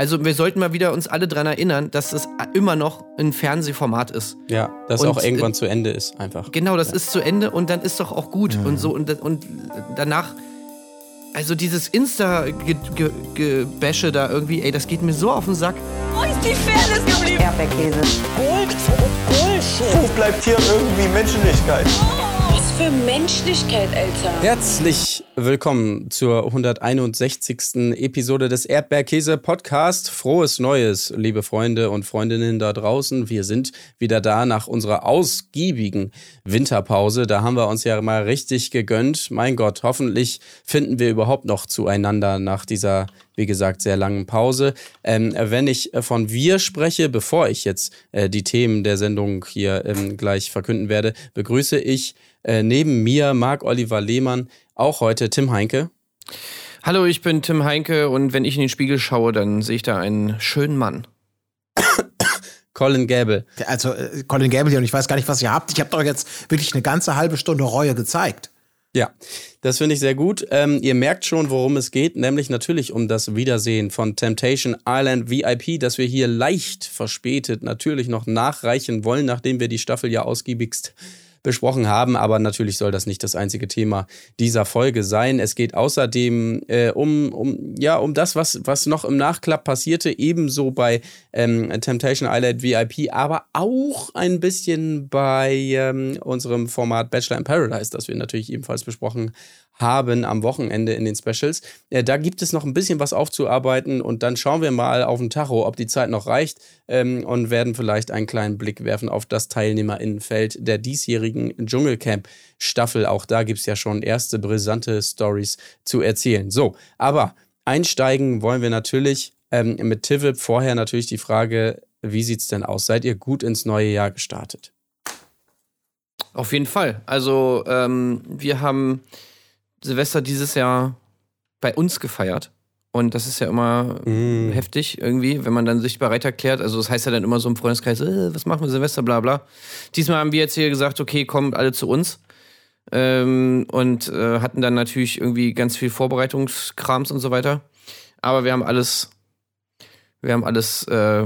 Also wir sollten mal wieder uns alle daran erinnern, dass es immer noch ein Fernsehformat ist. Ja, dass Und, auch irgendwann äh, zu Ende ist, einfach. Genau, das ist zu Ende und dann ist doch auch gut. Und so und, und danach. Also dieses Insta-Gebäsche da irgendwie, ey, das geht mir so auf den Sack. Wo ist die Fairness geblieben? Erdbeerkäse. Gold, Bullshit. Wo bleibt hier irgendwie Menschlichkeit? Was für Menschlichkeit, Alter. Herzlich willkommen zur 161. Episode des Erdbeerkäse Podcast. Frohes Neues, liebe Freunde und Freundinnen da draußen. Wir sind wieder da nach unserer ausgiebigen Winterpause. Da haben wir uns ja mal richtig gegönnt. Mein Gott, hoffentlich finden wir überhaupt noch zueinander nach dieser, wie gesagt, sehr langen Pause. Ähm, wenn ich von wir spreche, bevor ich jetzt äh, die Themen der Sendung hier ähm, gleich verkünden werde, begrüße ich äh, neben mir Marc Oliver Lehmann auch heute Tim Heinke. Hallo, ich bin Tim Heinke und wenn ich in den Spiegel schaue, dann sehe ich da einen schönen Mann. Colin Gable. Also äh, Colin Gable hier und ich weiß gar nicht, was ihr habt. Ich habe doch jetzt wirklich eine ganze halbe Stunde Reue gezeigt. Ja, das finde ich sehr gut. Ähm, ihr merkt schon, worum es geht, nämlich natürlich um das Wiedersehen von Temptation Island VIP, das wir hier leicht verspätet natürlich noch nachreichen wollen, nachdem wir die Staffel ja ausgiebigst besprochen haben. Aber natürlich soll das nicht das einzige Thema dieser Folge sein. Es geht außerdem äh, um, um, ja, um das, was, was noch im Nachklapp passierte, ebenso bei ähm, Temptation Island VIP, aber auch ein bisschen bei ähm, unserem Format Bachelor in Paradise, das wir natürlich ebenfalls besprochen haben am Wochenende in den Specials. Äh, da gibt es noch ein bisschen was aufzuarbeiten und dann schauen wir mal auf den Tacho, ob die Zeit noch reicht ähm, und werden vielleicht einen kleinen Blick werfen auf das Teilnehmerinnenfeld der diesjährigen Dschungelcamp-Staffel. Auch da gibt es ja schon erste brisante Stories zu erzählen. So, aber einsteigen wollen wir natürlich ähm, mit Tivip. Vorher natürlich die Frage, wie sieht's denn aus? Seid ihr gut ins neue Jahr gestartet? Auf jeden Fall. Also ähm, wir haben Silvester dieses Jahr bei uns gefeiert. Und das ist ja immer Mm. heftig irgendwie, wenn man dann sich bereit erklärt. Also das heißt ja dann immer so im Freundeskreis, äh, was machen wir Silvester, bla bla. Diesmal haben wir jetzt hier gesagt, okay, kommt alle zu uns. Ähm, und äh, hatten dann natürlich irgendwie ganz viel Vorbereitungskrams und so weiter. Aber wir haben alles, wir haben alles äh,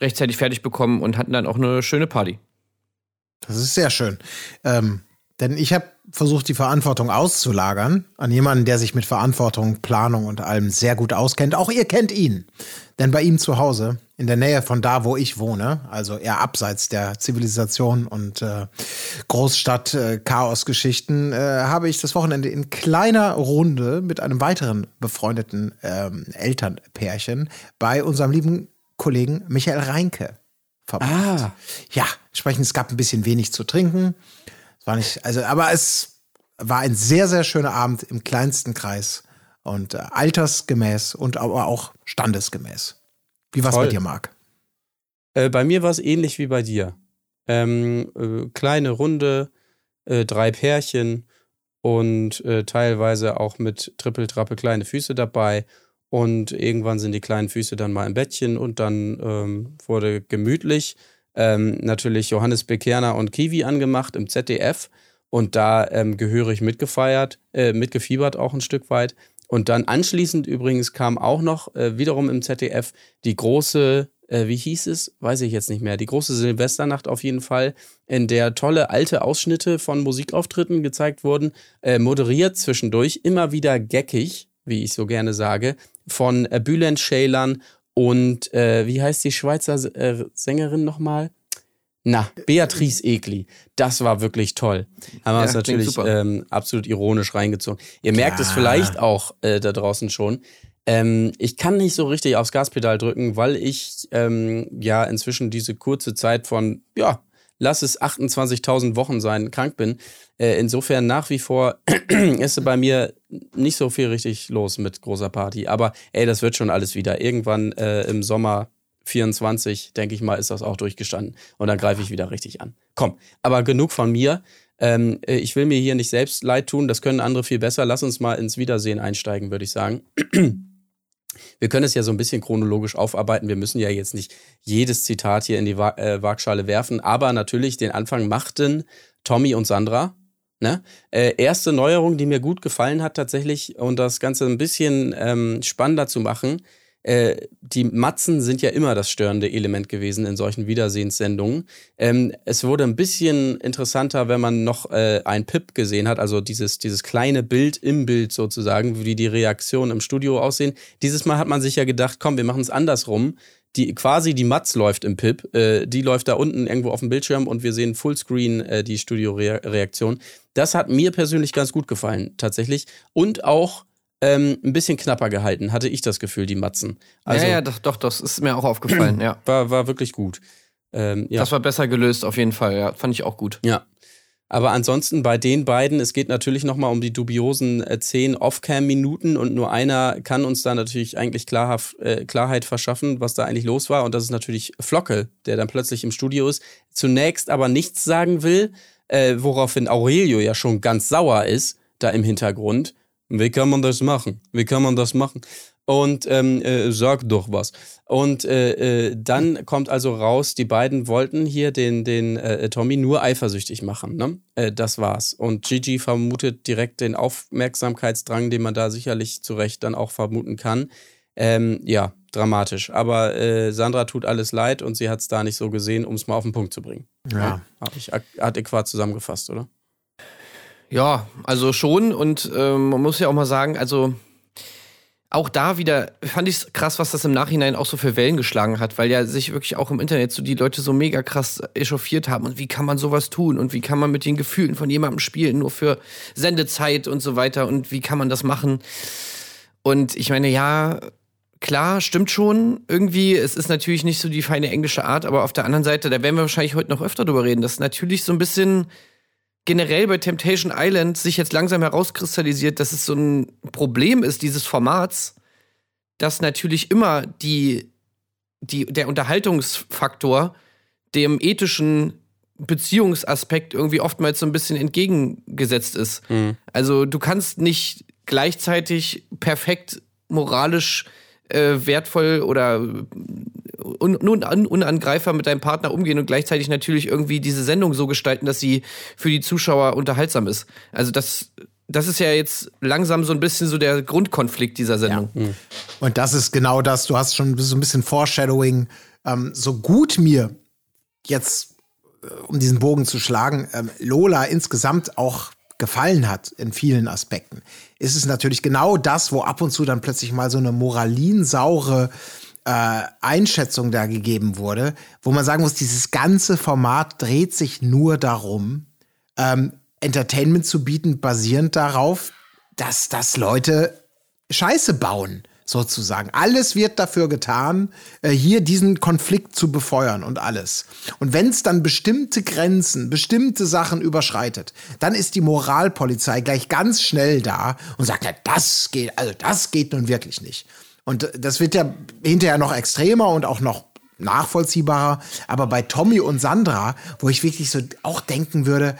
rechtzeitig fertig bekommen und hatten dann auch eine schöne Party. Das ist sehr schön. Ähm, denn ich habe versucht, die Verantwortung auszulagern an jemanden, der sich mit Verantwortung, Planung und allem sehr gut auskennt. Auch ihr kennt ihn. Denn bei ihm zu Hause, in der Nähe von da, wo ich wohne, also eher abseits der Zivilisation und äh, Großstadt-Chaos-Geschichten, äh, habe ich das Wochenende in kleiner Runde mit einem weiteren befreundeten ähm, Elternpärchen bei unserem lieben Kollegen Michael Reinke verbracht. Ah. Ja, entsprechend, es gab ein bisschen wenig zu trinken. Es war nicht, also, aber es war ein sehr, sehr schöner Abend im kleinsten Kreis und äh, altersgemäß und aber auch standesgemäß. Wie war's Toll. bei dir, Marc? Äh, bei mir war es ähnlich wie bei dir. Ähm, äh, kleine Runde, äh, drei Pärchen und äh, teilweise auch mit Trippeltrappe kleine Füße dabei. Und irgendwann sind die kleinen Füße dann mal im Bettchen und dann ähm, wurde gemütlich. Ähm, natürlich Johannes Bekerner und Kiwi angemacht im ZDF und da ähm, gehörig mitgefeiert, äh, mitgefiebert auch ein Stück weit. Und dann anschließend übrigens kam auch noch äh, wiederum im ZDF die große, äh, wie hieß es? Weiß ich jetzt nicht mehr. Die große Silvesternacht auf jeden Fall, in der tolle alte Ausschnitte von Musikauftritten gezeigt wurden, äh, moderiert zwischendurch, immer wieder geckig, wie ich so gerne sage, von äh, Bülent Ceylan und äh, wie heißt die Schweizer äh, Sängerin nochmal? Na, Beatrice Egli. Das war wirklich toll. Haben wir Ja, uns natürlich ähm, absolut ironisch reingezogen. Ihr merkt es Klar. vielleicht auch äh, da draußen schon. Ähm, ich kann nicht so richtig aufs Gaspedal drücken, weil ich ähm, ja inzwischen diese kurze Zeit von, ja, lass es 28.000 Wochen sein, krank bin. Äh, insofern nach wie vor ist bei mir nicht so viel richtig los mit großer Party. Aber ey, das wird schon alles wieder. Irgendwann äh, im Sommer 24, denke ich mal, ist das auch durchgestanden. Und dann greife ich wieder richtig an. Komm, aber genug von mir. Ähm, äh, ich will mir hier nicht selbst leid tun, das können andere viel besser. Lass uns mal ins Wiedersehen einsteigen, würde ich sagen. Wir können es ja so ein bisschen chronologisch aufarbeiten. Wir müssen ja jetzt nicht jedes Zitat hier in die Wa äh, Waagschale werfen, aber natürlich den Anfang machten Tommy und Sandra. Ne? Äh, erste Neuerung, die mir gut gefallen hat tatsächlich und das Ganze ein bisschen ähm, spannender zu machen, äh, die Matzen sind ja immer das störende Element gewesen in solchen Wiedersehenssendungen. Ähm, es wurde ein bisschen interessanter, wenn man noch äh, ein Pip gesehen hat, also dieses, dieses kleine Bild im Bild sozusagen, wie die Reaktionen im Studio aussehen. Dieses Mal hat man sich ja gedacht, komm, wir machen es andersrum. Die, quasi die Matz läuft im Pip, äh, die läuft da unten irgendwo auf dem Bildschirm und wir sehen Fullscreen äh, die Studio-Reaktion. Das hat mir persönlich ganz gut gefallen, tatsächlich. Und auch ähm, ein bisschen knapper gehalten, hatte ich das Gefühl, die Matzen. Also, ja, ja, doch, doch, das ist mir auch aufgefallen, ja. War, war wirklich gut. Ähm, ja. Das war besser gelöst, auf jeden Fall, ja. Fand ich auch gut. Ja. Aber ansonsten bei den beiden, es geht natürlich nochmal um die dubiosen äh, 10 Off-Cam-Minuten und nur einer kann uns da natürlich eigentlich Klarhaft, äh, Klarheit verschaffen, was da eigentlich los war. Und das ist natürlich Flocke, der dann plötzlich im Studio ist, zunächst aber nichts sagen will, äh, woraufhin Aurelio ja schon ganz sauer ist, da im Hintergrund. Wie kann man das machen? Wie kann man das machen? Und ähm, äh, sag doch was. Und äh, äh, dann kommt also raus, die beiden wollten hier den, den äh, Tommy nur eifersüchtig machen. Ne? Äh, das war's. Und Gigi vermutet direkt den Aufmerksamkeitsdrang, den man da sicherlich zu Recht dann auch vermuten kann. Ähm, ja, dramatisch. Aber äh, Sandra tut alles leid und sie hat es da nicht so gesehen, um es mal auf den Punkt zu bringen. Ja. Habe ich adäquat zusammengefasst, oder? Ja, also schon. Und ähm, man muss ja auch mal sagen, also auch da wieder fand ich es krass, was das im Nachhinein auch so für Wellen geschlagen hat, weil ja sich wirklich auch im Internet so die Leute so mega krass echauffiert haben. Und wie kann man sowas tun? Und wie kann man mit den Gefühlen von jemandem spielen, nur für Sendezeit und so weiter? Und wie kann man das machen? Und ich meine, ja, klar, stimmt schon. Irgendwie, es ist natürlich nicht so die feine englische Art, aber auf der anderen Seite, da werden wir wahrscheinlich heute noch öfter drüber reden, dass natürlich so ein bisschen generell bei Temptation Island sich jetzt langsam herauskristallisiert, dass es so ein Problem ist, dieses Formats, dass natürlich immer die, die, der Unterhaltungsfaktor dem ethischen Beziehungsaspekt irgendwie oftmals so ein bisschen entgegengesetzt ist. Mhm. Also du kannst nicht gleichzeitig perfekt moralisch äh, wertvoll oder un un unangreifer mit deinem Partner umgehen und gleichzeitig natürlich irgendwie diese Sendung so gestalten, dass sie für die Zuschauer unterhaltsam ist. Also das, das ist ja jetzt langsam so ein bisschen so der Grundkonflikt dieser Sendung. Ja. Und das ist genau das. Du hast schon so ein bisschen Foreshadowing. Ähm, so gut mir jetzt, äh, um diesen Bogen zu schlagen, ähm, Lola insgesamt auch gefallen hat in vielen Aspekten, ist es natürlich genau das, wo ab und zu dann plötzlich mal so eine moralinsaure äh, Einschätzung da gegeben wurde, wo man sagen muss, dieses ganze Format dreht sich nur darum, ähm, Entertainment zu bieten, basierend darauf, dass, dass Leute Scheiße bauen sozusagen. Alles wird dafür getan, äh, hier diesen Konflikt zu befeuern und alles. Und wenn es dann bestimmte Grenzen, bestimmte Sachen überschreitet, dann ist die Moralpolizei gleich ganz schnell da und sagt, ja, das geht, also das geht nun wirklich nicht. Und das wird ja hinterher noch extremer und auch noch nachvollziehbarer. Aber bei Tommy und Sandra, wo ich wirklich so auch denken würde,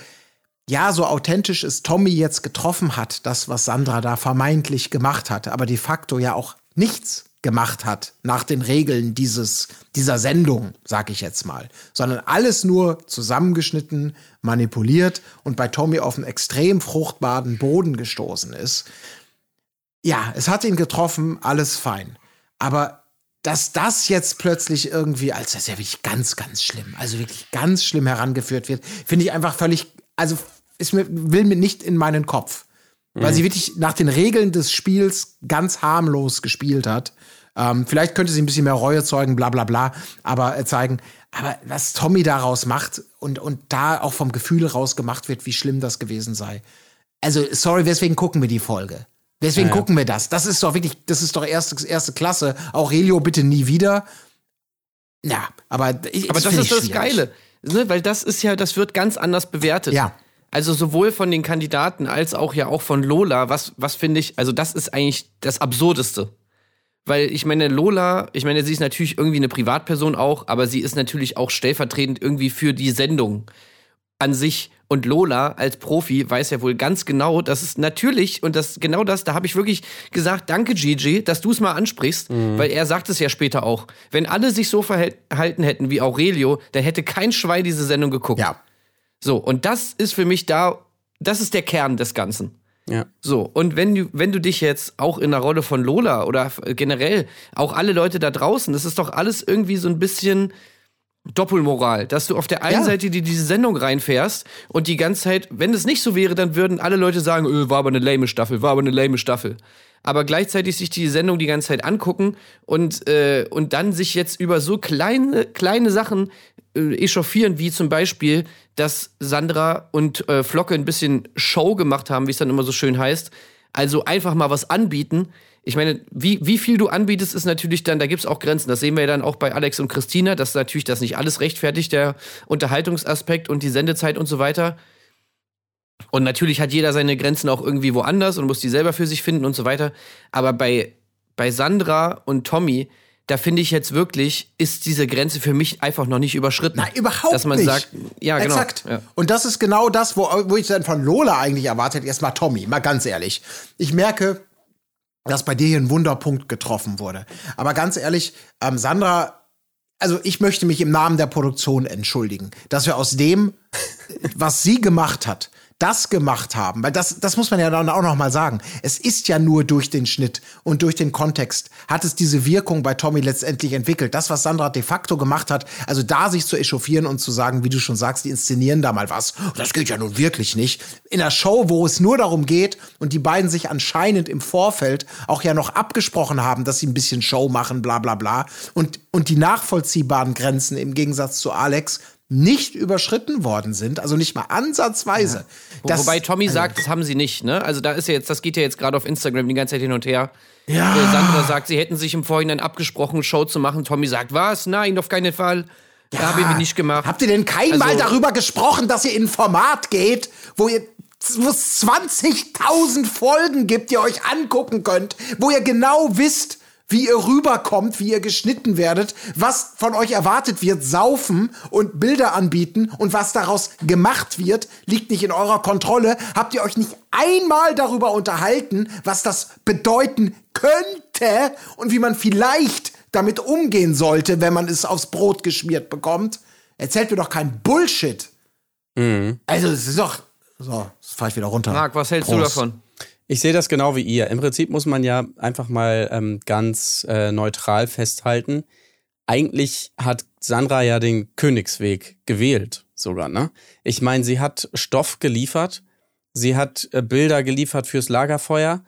ja, so authentisch es Tommy jetzt getroffen hat, das, was Sandra da vermeintlich gemacht hatte, aber de facto ja auch nichts gemacht hat nach den Regeln dieses, dieser Sendung, sag ich jetzt mal, sondern alles nur zusammengeschnitten, manipuliert und bei Tommy auf einen extrem fruchtbaren Boden gestoßen ist. Ja, es hat ihn getroffen, alles fein. Aber dass das jetzt plötzlich irgendwie, als das ist ja wirklich ganz, ganz schlimm, also wirklich ganz schlimm herangeführt wird, finde ich einfach völlig, also ist mir, will mir nicht in meinen Kopf. Weil Mhm. sie wirklich nach den Regeln des Spiels ganz harmlos gespielt hat. Ähm, vielleicht könnte sie ein bisschen mehr Reue zeugen, bla bla bla, aber äh, zeigen. Aber was Tommy daraus macht und, und da auch vom Gefühl raus gemacht wird, wie schlimm das gewesen sei. Also, sorry, weswegen gucken wir die Folge? Deswegen Ja, ja. gucken wir das. Das ist doch wirklich, das ist doch erste, erste Klasse. Aurelio bitte nie wieder. Ja, aber ich, Aber das find ist das. Geile, ne? weil das ist ja, das wird ganz anders bewertet. Ja. Also sowohl von den Kandidaten als auch ja auch von Lola, was, was finde ich, also das ist eigentlich das Absurdeste. Weil ich meine, Lola, ich meine, sie ist natürlich irgendwie eine Privatperson auch, aber sie ist natürlich auch stellvertretend irgendwie für die Sendung an sich. Und Lola als Profi weiß ja wohl ganz genau, dass es natürlich, und das genau das, da habe ich wirklich gesagt, danke Gigi, dass du es mal ansprichst, weil er sagt es ja später auch. Wenn alle sich so verhalten hätten wie Aurelio, dann hätte kein Schwein diese Sendung geguckt. Ja. So, und das ist für mich da, das ist der Kern des Ganzen. Ja. So, und wenn du, wenn du dich jetzt auch in der Rolle von Lola oder generell auch alle Leute da draußen, das ist doch alles irgendwie so ein bisschen Doppelmoral, dass du auf der einen Ja. Seite dir diese Sendung reinfährst und die ganze Zeit, wenn es nicht so wäre, dann würden alle Leute sagen, öh, war aber eine lame Staffel, war aber eine lame Staffel. Aber gleichzeitig sich die Sendung die ganze Zeit angucken und, äh, und dann sich jetzt über so kleine, kleine Sachen äh, echauffieren, wie zum Beispiel, dass Sandra und äh, Flocke ein bisschen Show gemacht haben, wie es dann immer so schön heißt. Also einfach mal was anbieten. Ich meine, wie, wie viel du anbietest, ist natürlich dann, da gibt's auch Grenzen. Das sehen wir ja dann auch bei Alex und Christina, dass natürlich das nicht alles rechtfertigt, der Unterhaltungsaspekt und die Sendezeit und so weiter. Und natürlich hat jeder seine Grenzen auch irgendwie woanders und muss die selber für sich finden und so weiter. Aber bei, bei Sandra und Tommy, da finde ich jetzt wirklich, ist diese Grenze für mich einfach noch nicht überschritten. Nein, überhaupt Dass man nicht. sagt, ja, genau. Exakt. Ja. Und das ist genau das, wo, wo ich dann von Lola eigentlich erwartet, erstmal Tommy, mal ganz ehrlich. Ich merke, dass bei dir hier ein Wunderpunkt getroffen wurde. Aber ganz ehrlich, ähm, Sandra, also ich möchte mich im Namen der Produktion entschuldigen, dass wir aus dem, was sie gemacht hat, das gemacht haben, weil das, das muss man ja dann auch noch mal sagen. Es ist ja nur durch den Schnitt und durch den Kontext hat es diese Wirkung bei Tommy letztendlich entwickelt. Das, was Sandra de facto gemacht hat, also da sich zu echauffieren und zu sagen, wie du schon sagst, die inszenieren da mal was, das geht ja nun wirklich nicht. In einer Show, wo es nur darum geht und die beiden sich anscheinend im Vorfeld auch ja noch abgesprochen haben, dass sie ein bisschen Show machen, bla bla bla und, und die nachvollziehbaren Grenzen im Gegensatz zu Alex nicht überschritten worden sind, also nicht mal ansatzweise. Wo- Das- Wobei Tommy sagt, das haben sie nicht, ne? Also da ist ja jetzt, das geht ja jetzt gerade auf Instagram die ganze Zeit hin und her. Ja. Äh, Sandra sagt, sie hätten sich im Vorhinein abgesprochen, Show zu machen. Tommy sagt, was? Nein, auf keinen Fall. Ja, haben wir nicht gemacht. Habt ihr denn keinmal Also- darüber gesprochen, dass ihr in ein Format geht, wo ihr wo es 20.000 Folgen gibt, die ihr euch angucken könnt, wo ihr genau wisst, wie ihr rüberkommt, wie ihr geschnitten werdet, was von euch erwartet wird, saufen und Bilder anbieten und was daraus gemacht wird, liegt nicht in eurer Kontrolle. Habt ihr euch nicht einmal darüber unterhalten, was das bedeuten könnte und wie man vielleicht damit umgehen sollte, wenn man es aufs Brot geschmiert bekommt? Erzählt mir doch kein Bullshit. Also, es ist doch. So, jetzt fahr ich wieder runter. Marc, was hältst du Prost. davon? Ich sehe das genau wie ihr. Im Prinzip muss man ja einfach mal ähm, ganz äh, neutral festhalten. Eigentlich hat Sandra ja den Königsweg gewählt, sogar, ne? Ich meine, sie hat Stoff geliefert, sie hat äh, Bilder geliefert fürs Lagerfeuer,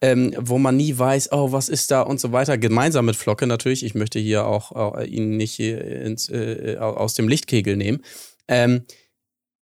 ähm, wo man nie weiß, oh, was ist da und so weiter. Gemeinsam mit Flocke natürlich. Ich möchte hier auch äh, ihn nicht hier ins, äh, aus dem Lichtkegel nehmen. Ähm,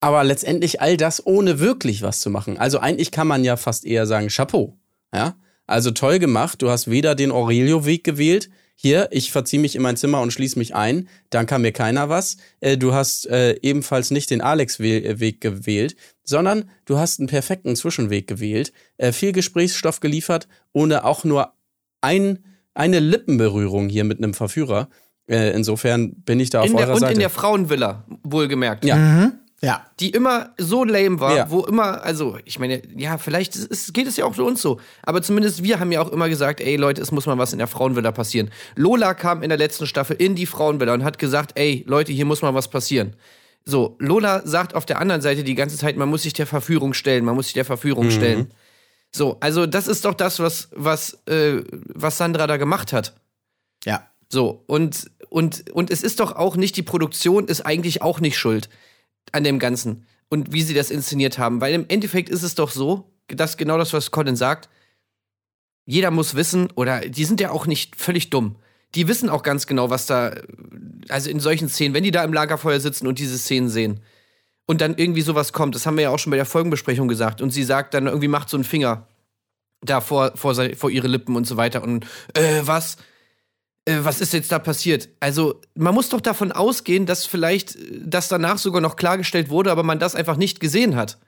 aber letztendlich all das ohne wirklich was zu machen. Also eigentlich kann man ja fast eher sagen Chapeau. Ja? Also toll gemacht. Du hast weder den Aurelio-Weg gewählt. Hier, ich verziehe mich in mein Zimmer und schließe mich ein. Dann kann mir keiner was. Äh, du hast äh, ebenfalls nicht den Alex-Weg gewählt, sondern du hast einen perfekten Zwischenweg gewählt. Äh, viel Gesprächsstoff geliefert, ohne auch nur ein, eine Lippenberührung hier mit einem Verführer. Äh, insofern bin ich da auf In der, eurer und Seite. in der Frauenvilla, wohlgemerkt. Ja. Ja. Die immer so lame war, Ja. wo immer, also, ich meine, ja, vielleicht ist, geht es ja auch für uns so. Aber zumindest wir haben ja auch immer gesagt, ey Leute, es muss mal was in der Frauenvilla passieren. Lola kam in der letzten Staffel in die Frauenvilla und hat gesagt, ey Leute, hier muss mal was passieren. So, Lola sagt auf der anderen Seite die ganze Zeit, man muss sich der Verführung stellen, man muss sich der Verführung stellen. So, also das ist doch das, was, was, äh, was Sandra da gemacht hat. Ja. So, und, und, und es ist doch auch nicht, die Produktion ist eigentlich auch nicht schuld an dem Ganzen und wie sie das inszeniert haben. Weil im Endeffekt ist es doch so, dass genau das, was Colin sagt, jeder muss wissen, oder die sind ja auch nicht völlig dumm. Die wissen auch ganz genau, was da, also in solchen Szenen, wenn die da im Lagerfeuer sitzen und diese Szenen sehen und dann irgendwie sowas kommt, das haben wir ja auch schon bei der Folgenbesprechung gesagt, und sie sagt dann irgendwie, macht so einen Finger da vor, vor, vor ihre Lippen und so weiter und äh, was? Äh, was ist jetzt da passiert? Also, man muss doch davon ausgehen, dass vielleicht äh, das danach sogar noch klargestellt wurde, aber man das einfach nicht gesehen hat.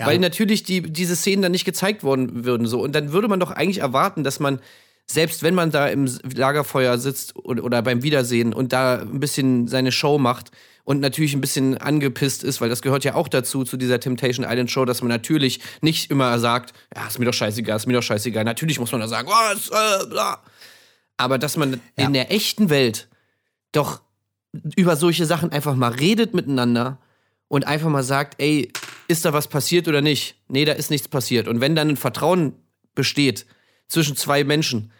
Weil natürlich die, diese Szenen dann nicht gezeigt worden würden. So. Und dann würde man doch eigentlich erwarten, dass man, selbst wenn man da im Lagerfeuer sitzt oder, oder beim Wiedersehen und da ein bisschen seine Show macht und natürlich ein bisschen angepisst ist, weil das gehört ja auch dazu, zu dieser Temptation Island Show, dass man natürlich nicht immer sagt, ja, ist mir doch scheißegal, ist mir doch scheißegal. Natürlich muss man da sagen, was, äh, bla. Aber dass man in der echten Welt doch über solche Sachen einfach mal redet miteinander und einfach mal sagt, ey, ist da was passiert oder nicht? Nee, da ist nichts passiert. Und wenn dann ein Vertrauen besteht zwischen zwei Menschen,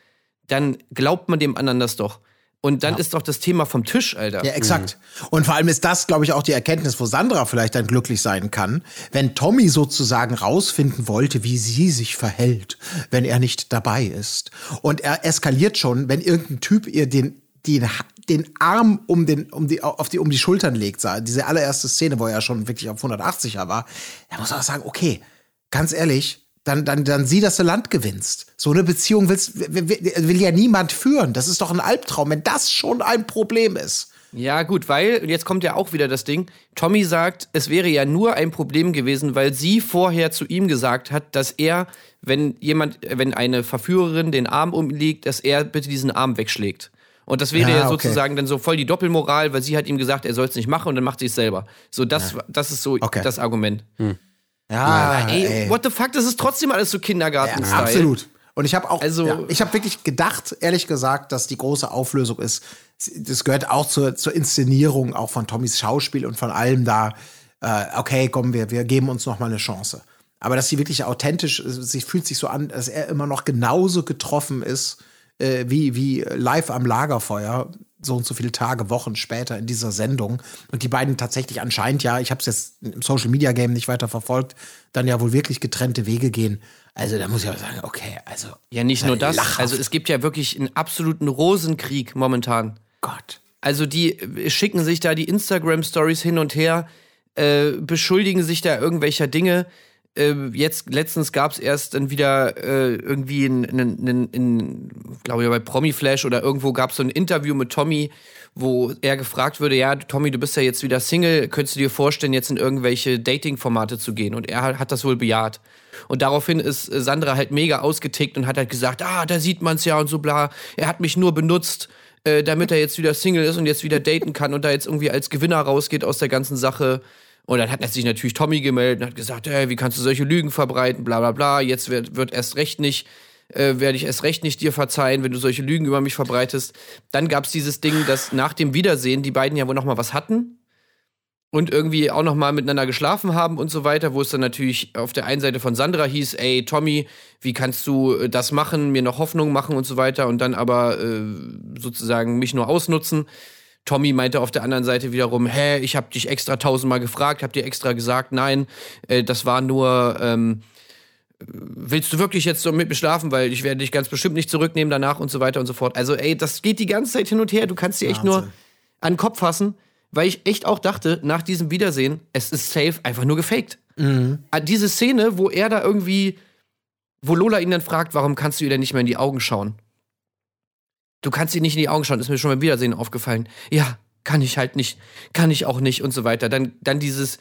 dann glaubt man dem anderen das doch. Und dann ist doch das Thema vom Tisch, Alter. Ja, exakt. Und vor allem ist das, glaube ich, auch die Erkenntnis, wo Sandra vielleicht dann glücklich sein kann, wenn Tommy sozusagen rausfinden wollte, wie sie sich verhält, wenn er nicht dabei ist. Und er eskaliert schon, wenn irgendein Typ ihr den den, den Arm um, den, um, die, auf die, um die Schultern legt, sah. diese allererste Szene, wo er schon wirklich auf 180er war, da muss man auch sagen, okay, ganz ehrlich, dann, dann, dann sieh, dass du Land gewinnst. So eine Beziehung willst, will, will ja niemand führen. Das ist doch ein Albtraum, wenn das schon ein Problem ist. Ja, gut, weil, und jetzt kommt ja auch wieder das Ding, Tommy sagt, es wäre ja nur ein Problem gewesen, weil sie vorher zu ihm gesagt hat, dass er, wenn jemand, wenn eine Verführerin den Arm umlegt, dass er bitte diesen Arm wegschlägt. Und das wäre Ja, ja, okay. sozusagen dann so voll die Doppelmoral, weil sie hat ihm gesagt, er soll es nicht machen und dann macht sie es selber. So, das, das ist so Okay. das Argument. Ja, Ey, what the fuck, das ist trotzdem alles so Kindergarten-Style. Absolut. Und ich habe auch, Also- ja, ich habe wirklich gedacht, ehrlich gesagt, dass die große Auflösung ist. Das gehört auch zur, zur Inszenierung, auch von Tommys Schauspiel und von allem da. Äh, okay, komm, wir, wir geben uns noch mal eine Chance. Aber dass sie wirklich authentisch, sie fühlt sich so an, dass er immer noch genauso getroffen ist äh, wie, wie live am Lagerfeuer, so und so viele Tage, Wochen später in dieser Sendung. Und die beiden tatsächlich anscheinend ja, ich habe es jetzt im Social Media Game nicht weiter verfolgt, dann ja wohl wirklich getrennte Wege gehen. Also da muss ich auch sagen, okay, also Ja, nicht nur das. Lachhaft. Also es gibt ja wirklich einen absoluten Rosenkrieg momentan. Gott. Also die schicken sich da die Instagram-Stories hin und her, äh, beschuldigen sich da irgendwelcher Dinge. Äh, jetzt letztens gab es erst dann wieder äh, irgendwie in, in, in, in glaube ich, bei Promiflash oder irgendwo gab es so ein Interview mit Tommy, wo er gefragt würde, ja, Tommy, du bist ja jetzt wieder Single, könntest du dir vorstellen, jetzt in irgendwelche Dating-Formate zu gehen? Und er hat, hat das wohl bejaht. Und daraufhin ist Sandra halt mega ausgetickt und hat halt gesagt, ah, da sieht man's ja und so bla. Er hat mich nur benutzt, äh, damit er jetzt wieder Single ist und jetzt wieder daten kann und da jetzt irgendwie als Gewinner rausgeht aus der ganzen Sache. Und dann hat sich natürlich Tommy gemeldet und hat gesagt, hey, wie kannst du solche Lügen verbreiten, bla bla bla. Jetzt wird, wird erst recht nicht, äh, werde ich erst recht nicht dir verzeihen, wenn du solche Lügen über mich verbreitest. Dann gab's dieses Ding, dass nach dem Wiedersehen die beiden ja wohl noch mal was hatten und irgendwie auch noch mal miteinander geschlafen haben und so weiter, wo es dann natürlich auf der einen Seite von Sandra hieß, ey Tommy, wie kannst du äh, das machen, mir noch Hoffnung machen und so weiter und dann aber äh, sozusagen mich nur ausnutzen. Tommy meinte auf der anderen Seite wiederum, hä, ich habe dich extra tausendmal gefragt, hab dir extra gesagt, nein, äh, das war nur, ähm, willst du wirklich jetzt so mit mir schlafen, weil ich werde dich ganz bestimmt nicht zurücknehmen danach und so weiter und so fort. Also ey, das geht die ganze Zeit hin und her, du kannst dir echt nur an den Kopf fassen, weil ich echt auch dachte, nach diesem Wiedersehen, es ist safe einfach nur gefaked. Ah, Diese Szene, wo er da irgendwie, wo Lola ihn dann fragt, warum kannst du ihr denn nicht mehr in die Augen schauen? Du kannst ihr nicht in die Augen schauen, ist mir schon beim Wiedersehen aufgefallen. Ja, kann ich halt nicht, kann ich auch nicht und so weiter. Dann, dann dieses,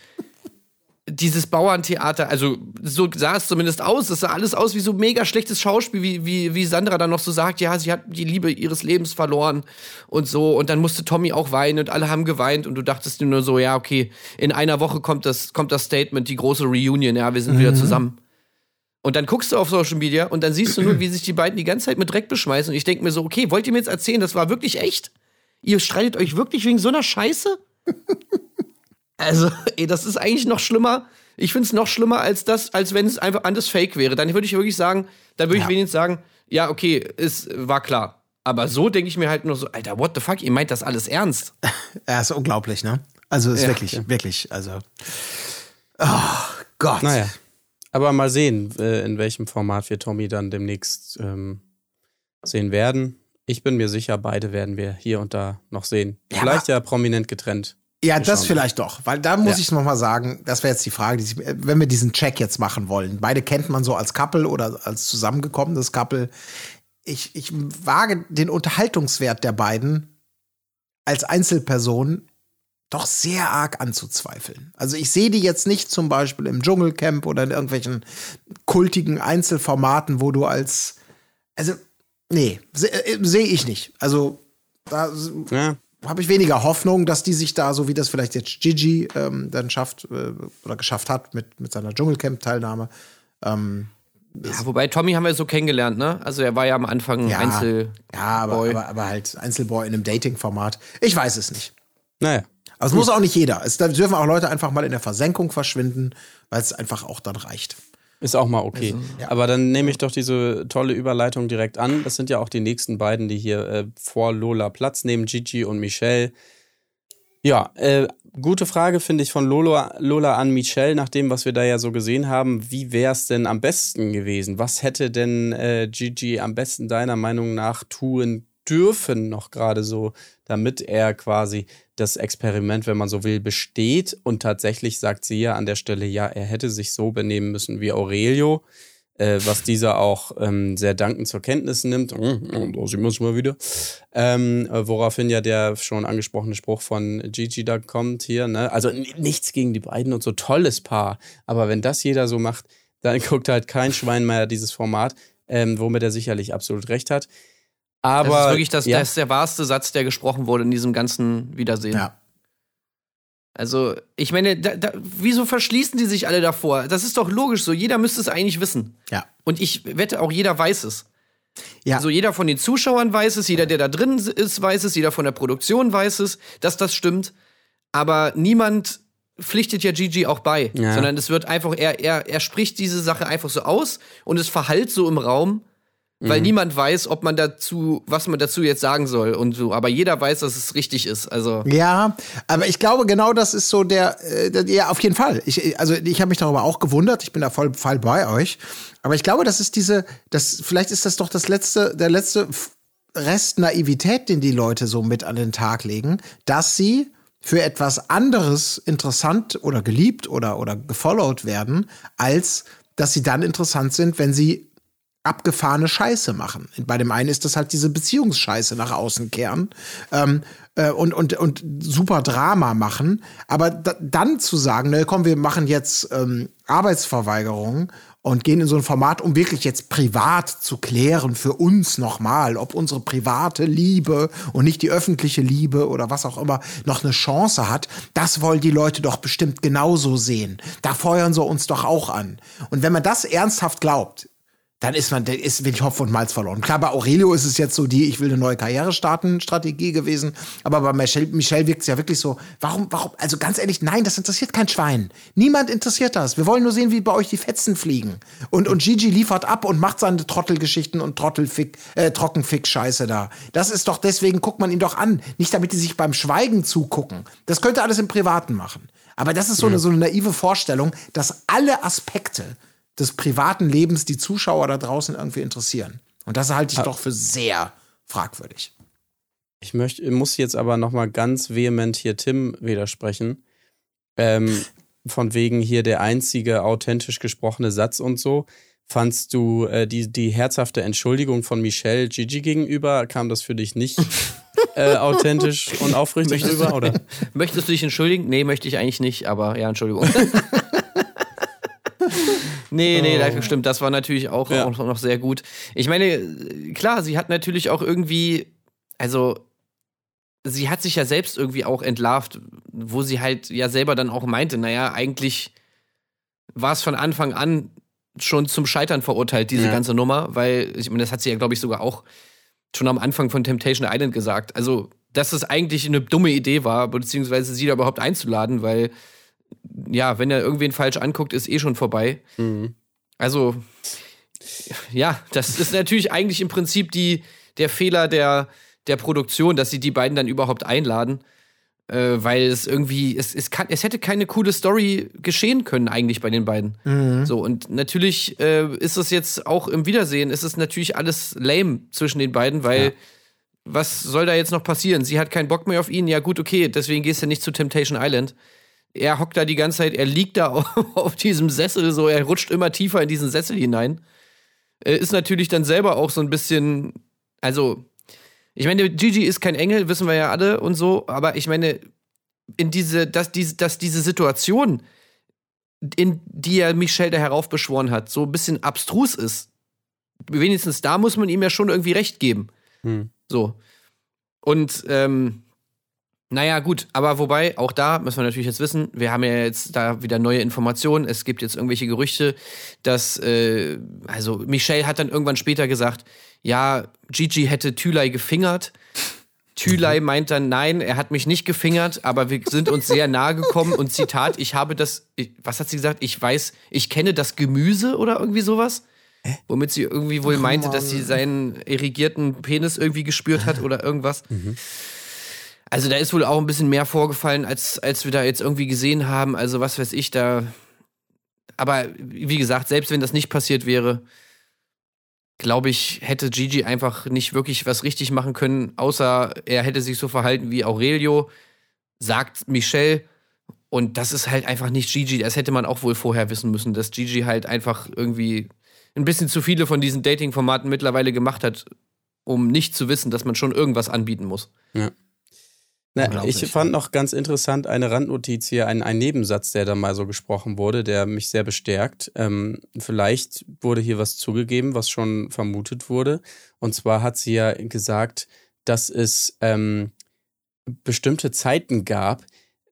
dieses Bauerntheater, also so sah es zumindest aus. Es sah alles aus wie so mega schlechtes Schauspiel, wie, wie, wie Sandra dann noch so sagt, ja, sie hat die Liebe ihres Lebens verloren und so. Und dann musste Tommy auch weinen und alle haben geweint und du dachtest nur so, ja, okay, in einer Woche kommt das, kommt das Statement, die große Reunion, ja, wir sind wieder zusammen. Und dann guckst du auf Social Media und dann siehst du nur, wie sich die beiden die ganze Zeit mit Dreck beschmeißen. Und ich denke mir so, okay, wollt ihr mir jetzt erzählen, das war wirklich echt? Ihr streitet euch wirklich wegen so einer Scheiße? Also, ey, das ist eigentlich noch schlimmer. Ich finde es noch schlimmer als das, als wenn es einfach anders Fake wäre. Dann würde ich wirklich sagen, dann würde ich Ja. wenigstens sagen, ja, okay, es war klar. Aber so denke ich mir halt nur so, Alter, what the fuck, ihr meint das alles ernst? Er ist unglaublich, ne? Also ist Ja. wirklich, wirklich, also. Oh Gott. Naja. Aber mal sehen, äh, in welchem Format wir Tommy dann demnächst ähm, sehen werden. Ich bin mir sicher, beide werden wir hier und da noch sehen. Vielleicht ja prominent getrennt. Ja, das vielleicht doch, weil da muss Ja. ich noch mal sagen, das wäre jetzt die Frage, die sich, wenn wir diesen Check jetzt machen wollen. Beide kennt man so als Couple oder als zusammengekommenes Couple. Ich, ich wage den Unterhaltungswert der beiden als Einzelperson doch sehr arg anzuzweifeln. Also ich sehe die jetzt nicht zum Beispiel im Dschungelcamp oder in irgendwelchen kultigen Einzelformaten, wo du als, also, nee, se- äh, sehe ich nicht. Also, da Ja, habe ich weniger Hoffnung, dass die sich da, so wie das vielleicht jetzt Gigi ähm, dann schafft äh, oder geschafft hat mit, mit seiner Dschungelcamp-Teilnahme. Ähm, Ja, wobei Tommy haben wir so kennengelernt, ne? Also er war ja am Anfang Ja. Einzel. ja, aber, Boy. aber, aber halt Einzelboy in einem Dating-Format. Ich weiß es nicht. naja. Also es muss auch nicht jeder. Es da dürfen auch Leute einfach mal in der Versenkung verschwinden, weil es einfach auch dann reicht. Ist auch mal okay. Aber dann nehme ich doch diese tolle Überleitung direkt an. Das sind ja auch die nächsten beiden, die hier äh, vor Lola Platz nehmen, Gigi und Michelle. Ja, äh, gute Frage finde ich von Lola, Lola an Michelle, nach dem, was wir da ja so gesehen haben. Wie wäre es denn am besten gewesen? Was hätte denn äh, Gigi am besten deiner Meinung nach tun dürfen, noch gerade so, damit er quasi das Experiment, wenn man so will, besteht? Und tatsächlich sagt sie ja an der Stelle, ja, er hätte sich so benehmen müssen wie Aurelio. Äh, was dieser auch ähm, sehr dankend zur Kenntnis nimmt. Da sieht man es mal wieder. Ähm, äh, woraufhin ja der schon angesprochene Spruch von Gigi da kommt hier. Ne? Also nichts gegen die beiden und so tolles Paar. Aber wenn das jeder so macht, dann guckt halt kein Schwein mehr dieses Format, ähm, womit er sicherlich absolut recht hat. Aber das ist wirklich das, ja, das ist der wahrste Satz, der gesprochen wurde in diesem ganzen Wiedersehen. Ja. Also, ich meine, da, da, wieso verschließen die sich alle davor? Das ist doch logisch so. Jeder müsste es eigentlich wissen. Ja. Und ich wette, auch jeder weiß es. Ja. Also jeder von den Zuschauern weiß es, jeder, der da drin ist, weiß es, jeder von der Produktion weiß es, dass das stimmt. Aber niemand pflichtet ja Gigi auch bei, Ja. sondern es wird einfach, er, er, er spricht diese Sache einfach so aus und es verhallt so im Raum, Mhm. weil niemand weiß, ob man dazu, was man dazu jetzt sagen soll und so. Aber jeder weiß, dass es richtig ist. Also Ja, aber ich glaube, genau das ist so der, äh, ja, auf jeden Fall. Ich, also ich habe mich darüber auch gewundert, ich bin da voll, voll bei euch. Aber ich glaube, das ist diese, das, vielleicht ist das doch das letzte, der letzte Rest Naivität, den die Leute so mit an den Tag legen, dass sie für etwas anderes interessant oder geliebt oder, oder gefollowt werden, als dass sie dann interessant sind, wenn sie abgefahrene Scheiße machen. Bei dem einen ist das halt diese Beziehungsscheiße nach außen kehren ähm, äh, und, und, und super Drama machen. Aber da, dann zu sagen, ne, komm, wir machen jetzt ähm, Arbeitsverweigerung und gehen in so ein Format, um wirklich jetzt privat zu klären für uns nochmal, ob unsere private Liebe und nicht die öffentliche Liebe oder was auch immer noch eine Chance hat, das wollen die Leute doch bestimmt genauso sehen. Da feuern sie uns doch auch an. Und wenn man das ernsthaft glaubt, dann ist man, ist wirklich Hopf und Malz verloren. Klar, bei Aurelio ist es jetzt so die, ich will eine neue Karriere starten, Strategie gewesen. Aber bei Michelle, Michelle wirkt es ja wirklich so, warum, warum, also ganz ehrlich, nein, das interessiert kein Schwein. Niemand interessiert das. Wir wollen nur sehen, wie bei euch die Fetzen fliegen. Und, und Gigi liefert ab und macht seine Trottelgeschichten und Trottelfick, äh, Trockenfick-Scheiße da. Das ist doch, deswegen guckt man ihn doch an. Nicht damit die sich beim Schweigen zugucken. Das könnte alles im Privaten machen. Aber das ist so, eine, so eine naive Vorstellung, dass alle Aspekte des privaten Lebens die Zuschauer da draußen irgendwie interessieren. Und das halte ich doch für sehr fragwürdig. Ich möchte, muss jetzt aber nochmal ganz vehement hier Tim widersprechen. Ähm, von wegen hier der einzige authentisch gesprochene Satz und so. Fandst du äh, die, die herzhafte Entschuldigung von Michelle Gigi gegenüber, kam das für dich nicht äh, authentisch und aufrichtig rüber? Oder? Möchtest du dich entschuldigen? Nee, möchte ich eigentlich nicht, aber ja, Entschuldigung. Nee, nee, das stimmt. Das war natürlich auch, Ja. auch noch sehr gut. Ich meine, klar, sie hat natürlich auch irgendwie, also sie hat sich ja selbst irgendwie auch entlarvt, wo sie halt ja selber dann auch meinte, naja, eigentlich war es von Anfang an schon zum Scheitern verurteilt, diese Ja. ganze Nummer, weil, ich meine, das hat sie ja, glaube ich, sogar auch schon am Anfang von Temptation Island gesagt. Also, dass es eigentlich eine dumme Idee war, beziehungsweise sie da überhaupt einzuladen, weil, ja, wenn er irgendwen falsch anguckt, ist eh schon vorbei. Mhm. Also, ja, das ist natürlich eigentlich im Prinzip die, der Fehler der, der Produktion, dass sie die beiden dann überhaupt einladen. Äh, weil es irgendwie, es, es, kann, es hätte keine coole Story geschehen können, eigentlich bei den beiden. So, und natürlich äh, ist es jetzt auch im Wiedersehen, ist es natürlich alles lame zwischen den beiden, weil was soll da jetzt noch passieren? Sie hat keinen Bock mehr auf ihn, ja gut, okay, deswegen gehst du nicht zu Temptation Island. Er hockt da die ganze Zeit, er liegt da auf, diesem Sessel, so, er rutscht immer tiefer in diesen Sessel hinein. Äh, ist natürlich dann selber auch so ein bisschen, also, ich meine, Gigi ist kein Engel, wissen wir ja alle und so, aber ich meine, in diese, dass diese, dass diese Situation, in die er Michelle da heraufbeschworen hat, so ein bisschen abstrus ist. Wenigstens da muss man ihm ja schon irgendwie recht geben. Hm. So. Und, ähm, naja, gut, aber wobei, auch da müssen wir natürlich jetzt wissen, wir haben ja jetzt da wieder neue Informationen. Es gibt jetzt irgendwelche Gerüchte, dass, äh, also Michelle hat dann irgendwann später gesagt, ja, Gigi hätte Thülei gefingert. Thülei meint dann, nein, er hat mich nicht gefingert, aber wir sind uns sehr nahe gekommen und Zitat, ich habe das, ich, was hat sie gesagt? Ich weiß, ich kenne das Gemüse oder irgendwie sowas. Womit sie irgendwie wohl meinte, dass sie seinen irrigierten Penis irgendwie gespürt hat oder irgendwas. Also da ist wohl auch ein bisschen mehr vorgefallen, als, als wir da jetzt irgendwie gesehen haben. Also was weiß ich da. Aber wie gesagt, selbst wenn das nicht passiert wäre, glaube ich, hätte Gigi einfach nicht wirklich was richtig machen können, außer er hätte sich so verhalten wie Aurelio, sagt Michelle. Und das ist halt einfach nicht Gigi. Das hätte man auch wohl vorher wissen müssen, dass Gigi halt einfach irgendwie ein bisschen zu viele von diesen Dating-Formaten mittlerweile gemacht hat, um nicht zu wissen, dass man schon irgendwas anbieten muss. Ja. Na, Unglaublich. ich fand noch ganz interessant eine Randnotiz hier, ein, ein Nebensatz, der da mal so gesprochen wurde, der mich sehr bestärkt. Ähm, vielleicht wurde hier was zugegeben, was schon vermutet wurde. Und zwar hat sie ja gesagt, dass es ähm, bestimmte Zeiten gab,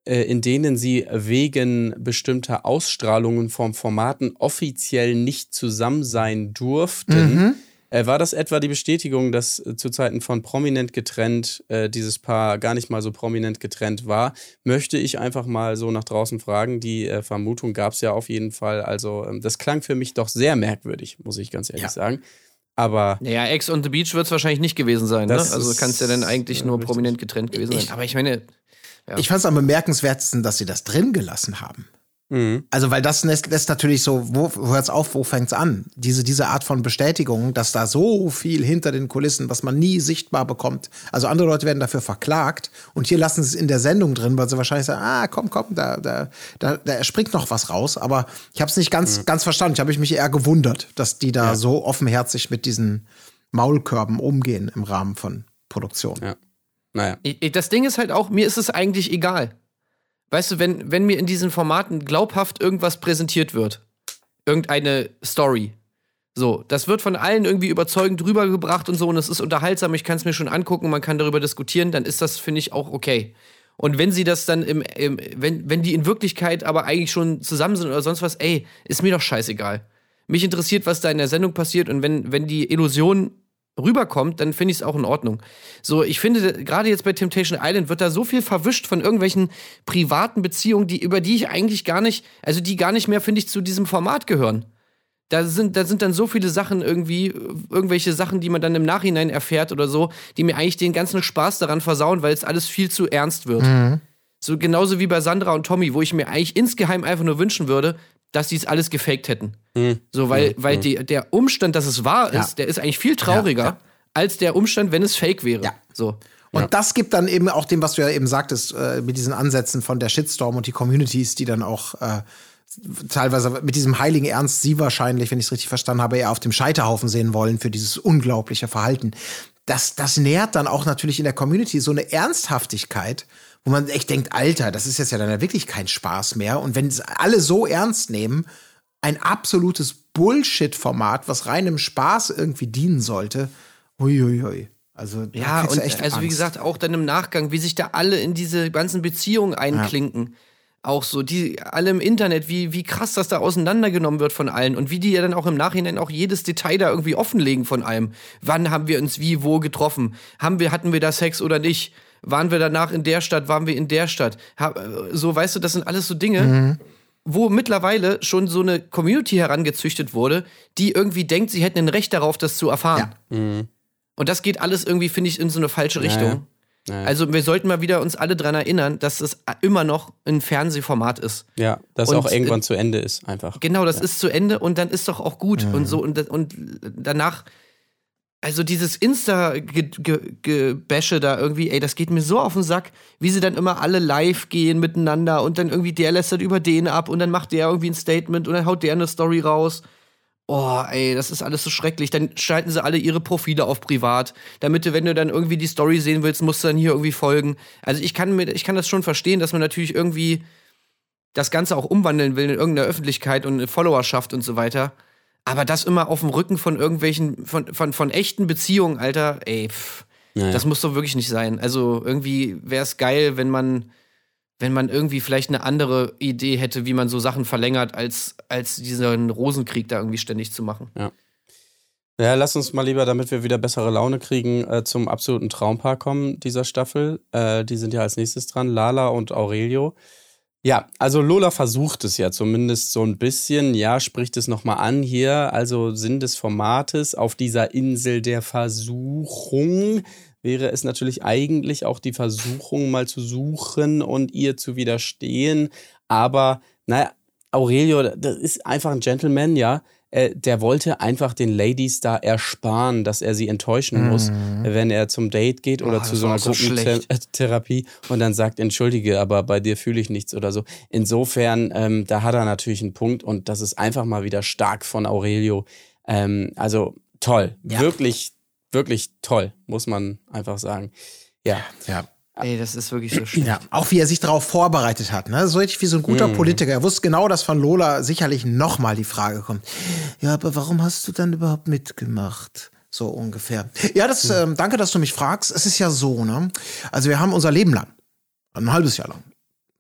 äh, in denen sie wegen bestimmter Ausstrahlungen vom Formaten offiziell nicht zusammen sein durften. Äh, war das etwa die Bestätigung, dass äh, zu Zeiten von prominent getrennt äh, dieses Paar gar nicht mal so prominent getrennt war? Möchte ich einfach mal so nach draußen fragen. Die äh, Vermutung gab es ja auf jeden Fall. Also ähm, das klang für mich doch sehr merkwürdig, muss ich ganz ehrlich Ja. sagen. Aber Naja, Ex on the Beach wird es wahrscheinlich nicht gewesen sein. Ne? Also kann es ja dann eigentlich nur richtig. prominent getrennt gewesen sein. Aber ich meine, Ja. Ich fand es am bemerkenswertesten, dass sie das drin gelassen haben. Mh, Also, weil das lässt, lässt natürlich so, wo, wo hört's auf, wo fängt's an? Diese, diese Art von Bestätigung, dass da so viel hinter den Kulissen, was man nie sichtbar bekommt. Also andere Leute werden dafür verklagt und hier lassen sie es in der Sendung drin, weil sie wahrscheinlich sagen, ah, komm, komm, da, da, da, da springt noch was raus. Aber ich habe es nicht ganz, ganz verstanden. Ich habe mich eher gewundert, dass die da so offenherzig mit diesen Maulkörben umgehen im Rahmen von Produktion. ja. Naja. Ich- ich- Das Ding ist halt auch, mir ist es eigentlich egal. Weißt du, wenn, wenn mir in diesen Formaten glaubhaft irgendwas präsentiert wird, irgendeine Story, so, das wird von allen irgendwie überzeugend rübergebracht und so und es ist unterhaltsam, ich kann es mir schon angucken, man kann darüber diskutieren, dann ist das, finde ich, auch okay. Und wenn sie das dann im, im wenn, wenn die in Wirklichkeit aber eigentlich schon zusammen sind oder sonst was, ey, ist mir doch scheißegal. Mich interessiert, was da in der Sendung passiert und wenn, wenn die Illusion rüberkommt, dann finde ich es auch in Ordnung. So, ich finde, gerade jetzt bei Temptation Island wird da so viel verwischt von irgendwelchen privaten Beziehungen, die, über die ich eigentlich gar nicht, also die gar nicht mehr, finde ich, zu diesem Format gehören. Da sind, da sind dann so viele Sachen irgendwie, irgendwelche Sachen, die man dann im Nachhinein erfährt oder so, die mir eigentlich den ganzen Spaß daran versauen, weil es alles viel zu ernst wird. So genauso wie bei Sandra und Tommy, wo ich mir eigentlich insgeheim einfach nur wünschen würde, dass die es alles gefaked hätten. So, weil, weil die, der Umstand, dass es wahr ist, Ja. der ist eigentlich viel trauriger Ja, ja. als der Umstand, wenn es fake wäre. Ja. So. Und das gibt dann eben auch dem, was du ja eben sagtest, äh, mit diesen Ansätzen von der Shitstorm und die Communities, die dann auch äh, teilweise mit diesem heiligen Ernst sie wahrscheinlich, wenn ich es richtig verstanden habe, eher auf dem Scheiterhaufen sehen wollen für dieses unglaubliche Verhalten. Das, das nährt dann auch natürlich in der Community so eine Ernsthaftigkeit, wo man echt denkt, Alter, das ist jetzt ja dann ja wirklich kein Spaß mehr. Und wenn es alle so ernst nehmen, ein absolutes Bullshit-Format, was reinem Spaß irgendwie dienen sollte, uiuiui. Also, da Ja, und also wie Angst. gesagt, auch dann im Nachgang, wie sich da alle in diese ganzen Beziehungen einklinken. Auch so, die alle im Internet, wie, wie krass das da auseinandergenommen wird von allen und wie die ja dann auch im Nachhinein auch jedes Detail da irgendwie offenlegen von allem. Wann haben wir uns wie, wo getroffen? Haben wir, hatten wir da Sex oder nicht? Waren wir danach in der Stadt? Waren wir in der Stadt? Ha- So, weißt du, das sind alles so Dinge, wo mittlerweile schon so eine Community herangezüchtet wurde, die irgendwie denkt, sie hätten ein Recht darauf, das zu erfahren. Und das geht alles irgendwie, finde ich, in so eine falsche Richtung. Also wir sollten mal wieder uns alle dran erinnern, dass es immer noch ein Fernsehformat ist. Ja, dass Und, auch irgendwann äh, zu Ende ist, einfach. Genau, das ist zu Ende und dann ist doch auch gut. Und so, und, und danach, also dieses Insta-Gebäsche da irgendwie, ey, das geht mir so auf den Sack, wie sie dann immer alle live gehen miteinander und dann irgendwie der lässt dann über den ab und dann macht der irgendwie ein Statement und dann haut der eine Story raus. Oh, ey, das ist alles so schrecklich. Dann schalten sie alle ihre Profile auf privat, damit du, wenn du dann irgendwie die Story sehen willst, musst du dann hier irgendwie folgen. Also ich kann mir, ich kann das schon verstehen, dass man natürlich irgendwie das Ganze auch umwandeln will in irgendeine Öffentlichkeit und eine Followerschaft und so weiter. Aber das immer auf dem Rücken von irgendwelchen, von, von, von echten Beziehungen, Alter, ey, pff, Naja. das muss doch wirklich nicht sein. Also irgendwie wäre es geil, wenn man, wenn man irgendwie vielleicht eine andere Idee hätte, wie man so Sachen verlängert, als, als diesen Rosenkrieg da irgendwie ständig zu machen. Ja, lass uns mal lieber, damit wir wieder bessere Laune kriegen, äh, zum absoluten Traumpaar kommen dieser Staffel. Äh, die sind ja als nächstes dran, Lala und Aurelio. Ja, also Lola versucht es ja zumindest so ein bisschen, ja, spricht es nochmal an hier. Also Sinn des Formates auf dieser Insel der Versuchung wäre es natürlich eigentlich auch die Versuchung, mal zu suchen und ihr zu widerstehen. Aber, naja, Aurelio, das ist einfach ein Gentleman, ja. Äh, der wollte einfach den Ladies da ersparen, dass er sie enttäuschen muss, wenn er zum Date geht oder Oh, zu so einer so. Gruppentherapie und dann sagt, entschuldige, aber bei dir fühle ich nichts oder so. Insofern, ähm, da hat er natürlich einen Punkt und das ist einfach mal wieder stark von Aurelio. Ähm, also toll, Ja. wirklich, wirklich toll, muss man einfach sagen. Ja, Ja. Ey, das ist wirklich so schlimm. Ja, auch wie er sich darauf vorbereitet hat, ne? So richtig wie so ein guter Mhm. Politiker. Er wusste genau, dass von Lola sicherlich nochmal die Frage kommt. Ja, aber warum hast du dann überhaupt mitgemacht? So ungefähr. Ja, das, ähm, danke, dass du mich fragst. Es ist ja so, ne? Also wir haben unser Leben lang, ein halbes Jahr lang,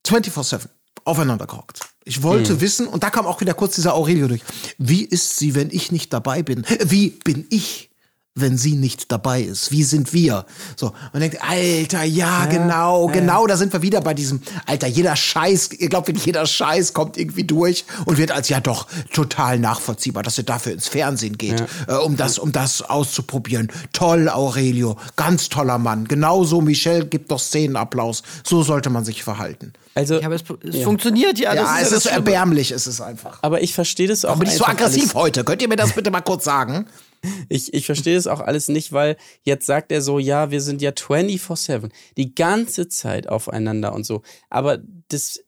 24-7 aufeinander gehockt. Ich wollte wissen, und da kam auch wieder kurz dieser Aurelio durch. Wie ist sie, wenn ich nicht dabei bin? Wie bin ich? Wenn sie nicht dabei ist? Wie sind wir? So, man denkt, Alter, ja, genau, genau, da sind wir wieder bei diesem, Alter, jeder Scheiß, ihr glaubt, wirklich, jeder Scheiß kommt irgendwie durch und wird als ja doch total nachvollziehbar, dass er dafür ins Fernsehen geht, äh, um das, um das auszuprobieren. Toll, Aurelio, ganz toller Mann. Genauso, Michelle gibt doch Szenenapplaus. So sollte man sich verhalten. also, Ja, aber es, es funktioniert ja. Ja, es ja ist so Schlimme. erbärmlich, es ist einfach. aber ich verstehe das auch Aber nicht so einfach aggressiv alles. heute. Könnt ihr mir das bitte mal kurz sagen? Ich, ich verstehe das auch alles nicht, weil jetzt sagt er so, ja, wir sind ja 24-7, die ganze Zeit aufeinander und so. Aber das,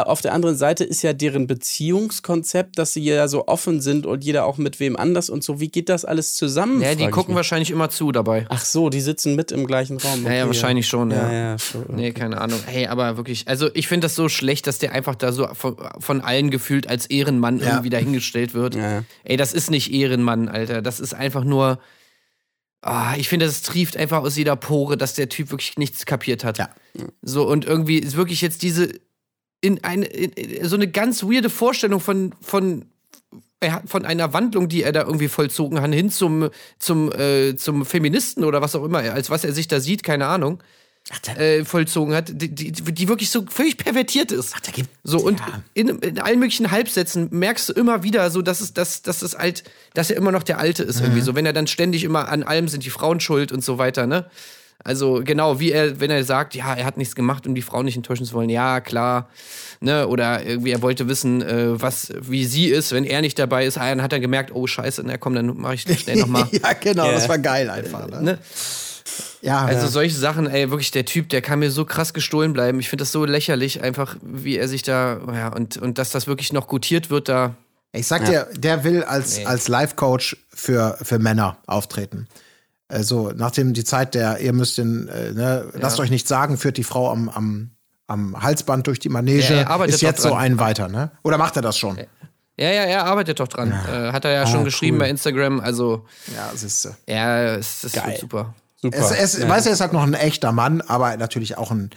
auf der anderen Seite ist ja deren Beziehungskonzept, dass sie ja so offen sind und jeder auch mit wem anders und so. Wie geht das alles zusammen? Ja, die gucken wahrscheinlich immer zu dabei. Ach so, die sitzen mit im gleichen Raum. Ja, ja, Okay, wahrscheinlich schon, Ja, ja. ja, schon. Nee, keine Ahnung. Hey, aber wirklich, also ich finde das so schlecht, dass der einfach da so von, von allen gefühlt als Ehrenmann Ja. irgendwie dahingestellt wird. Ja, ja. Ey, das ist nicht Ehrenmann, Alter. Das ist einfach nur. Ah, ich finde, das trieft einfach aus jeder Pore, dass der Typ wirklich nichts kapiert hat. Ja. So, und irgendwie ist wirklich jetzt diese. In eine, in, so eine ganz weirde Vorstellung von, von, von einer Wandlung, die er da irgendwie vollzogen hat, hin zum, zum, äh, zum Feministen oder was auch immer, als was er sich da sieht, keine Ahnung, äh, vollzogen hat, die, die, die wirklich so völlig pervertiert ist. da gibt- so, und ja. in, in allen möglichen Halbsätzen merkst du immer wieder so, dass es, dass, dass es alt, dass er immer noch der Alte ist, irgendwie so, wenn er dann ständig immer an allem sind die Frauen schuld und so weiter, ne? Also genau, wie er, wenn er sagt, ja, er hat nichts gemacht, um die Frau nicht enttäuschen zu wollen, ja, klar, ne, oder irgendwie er wollte wissen, äh, was, wie sie ist, wenn er nicht dabei ist, ah, dann hat er gemerkt, oh Scheiße, na komm, dann mache ich das schnell nochmal. ja, genau, Ja. das war geil einfach. Ne? ne? Ja, Also ja. solche Sachen, ey, wirklich der Typ, der kann mir so krass gestohlen bleiben. Ich finde das so lächerlich, einfach, wie er sich da, ja, und, und dass das wirklich noch gutiert wird, da. Ich sag dir, der will als, Nee. als Life-Coach für, für Männer auftreten. Also, nachdem die Zeit der, ihr müsst den, äh, ne, lasst euch nicht sagen, führt die Frau am, am, am Halsband durch die Manege, Ja, ist jetzt so ein weiter, ne? Oder macht er das schon? Ja, ja, er arbeitet doch dran. Äh, hat er ja schon Ah, geschrieben cool. bei Instagram. Also, Ja, siehst du. ja, es ist super. Super. Es, es, ja. Weiß er ist halt noch ein echter Mann, aber natürlich auch ein,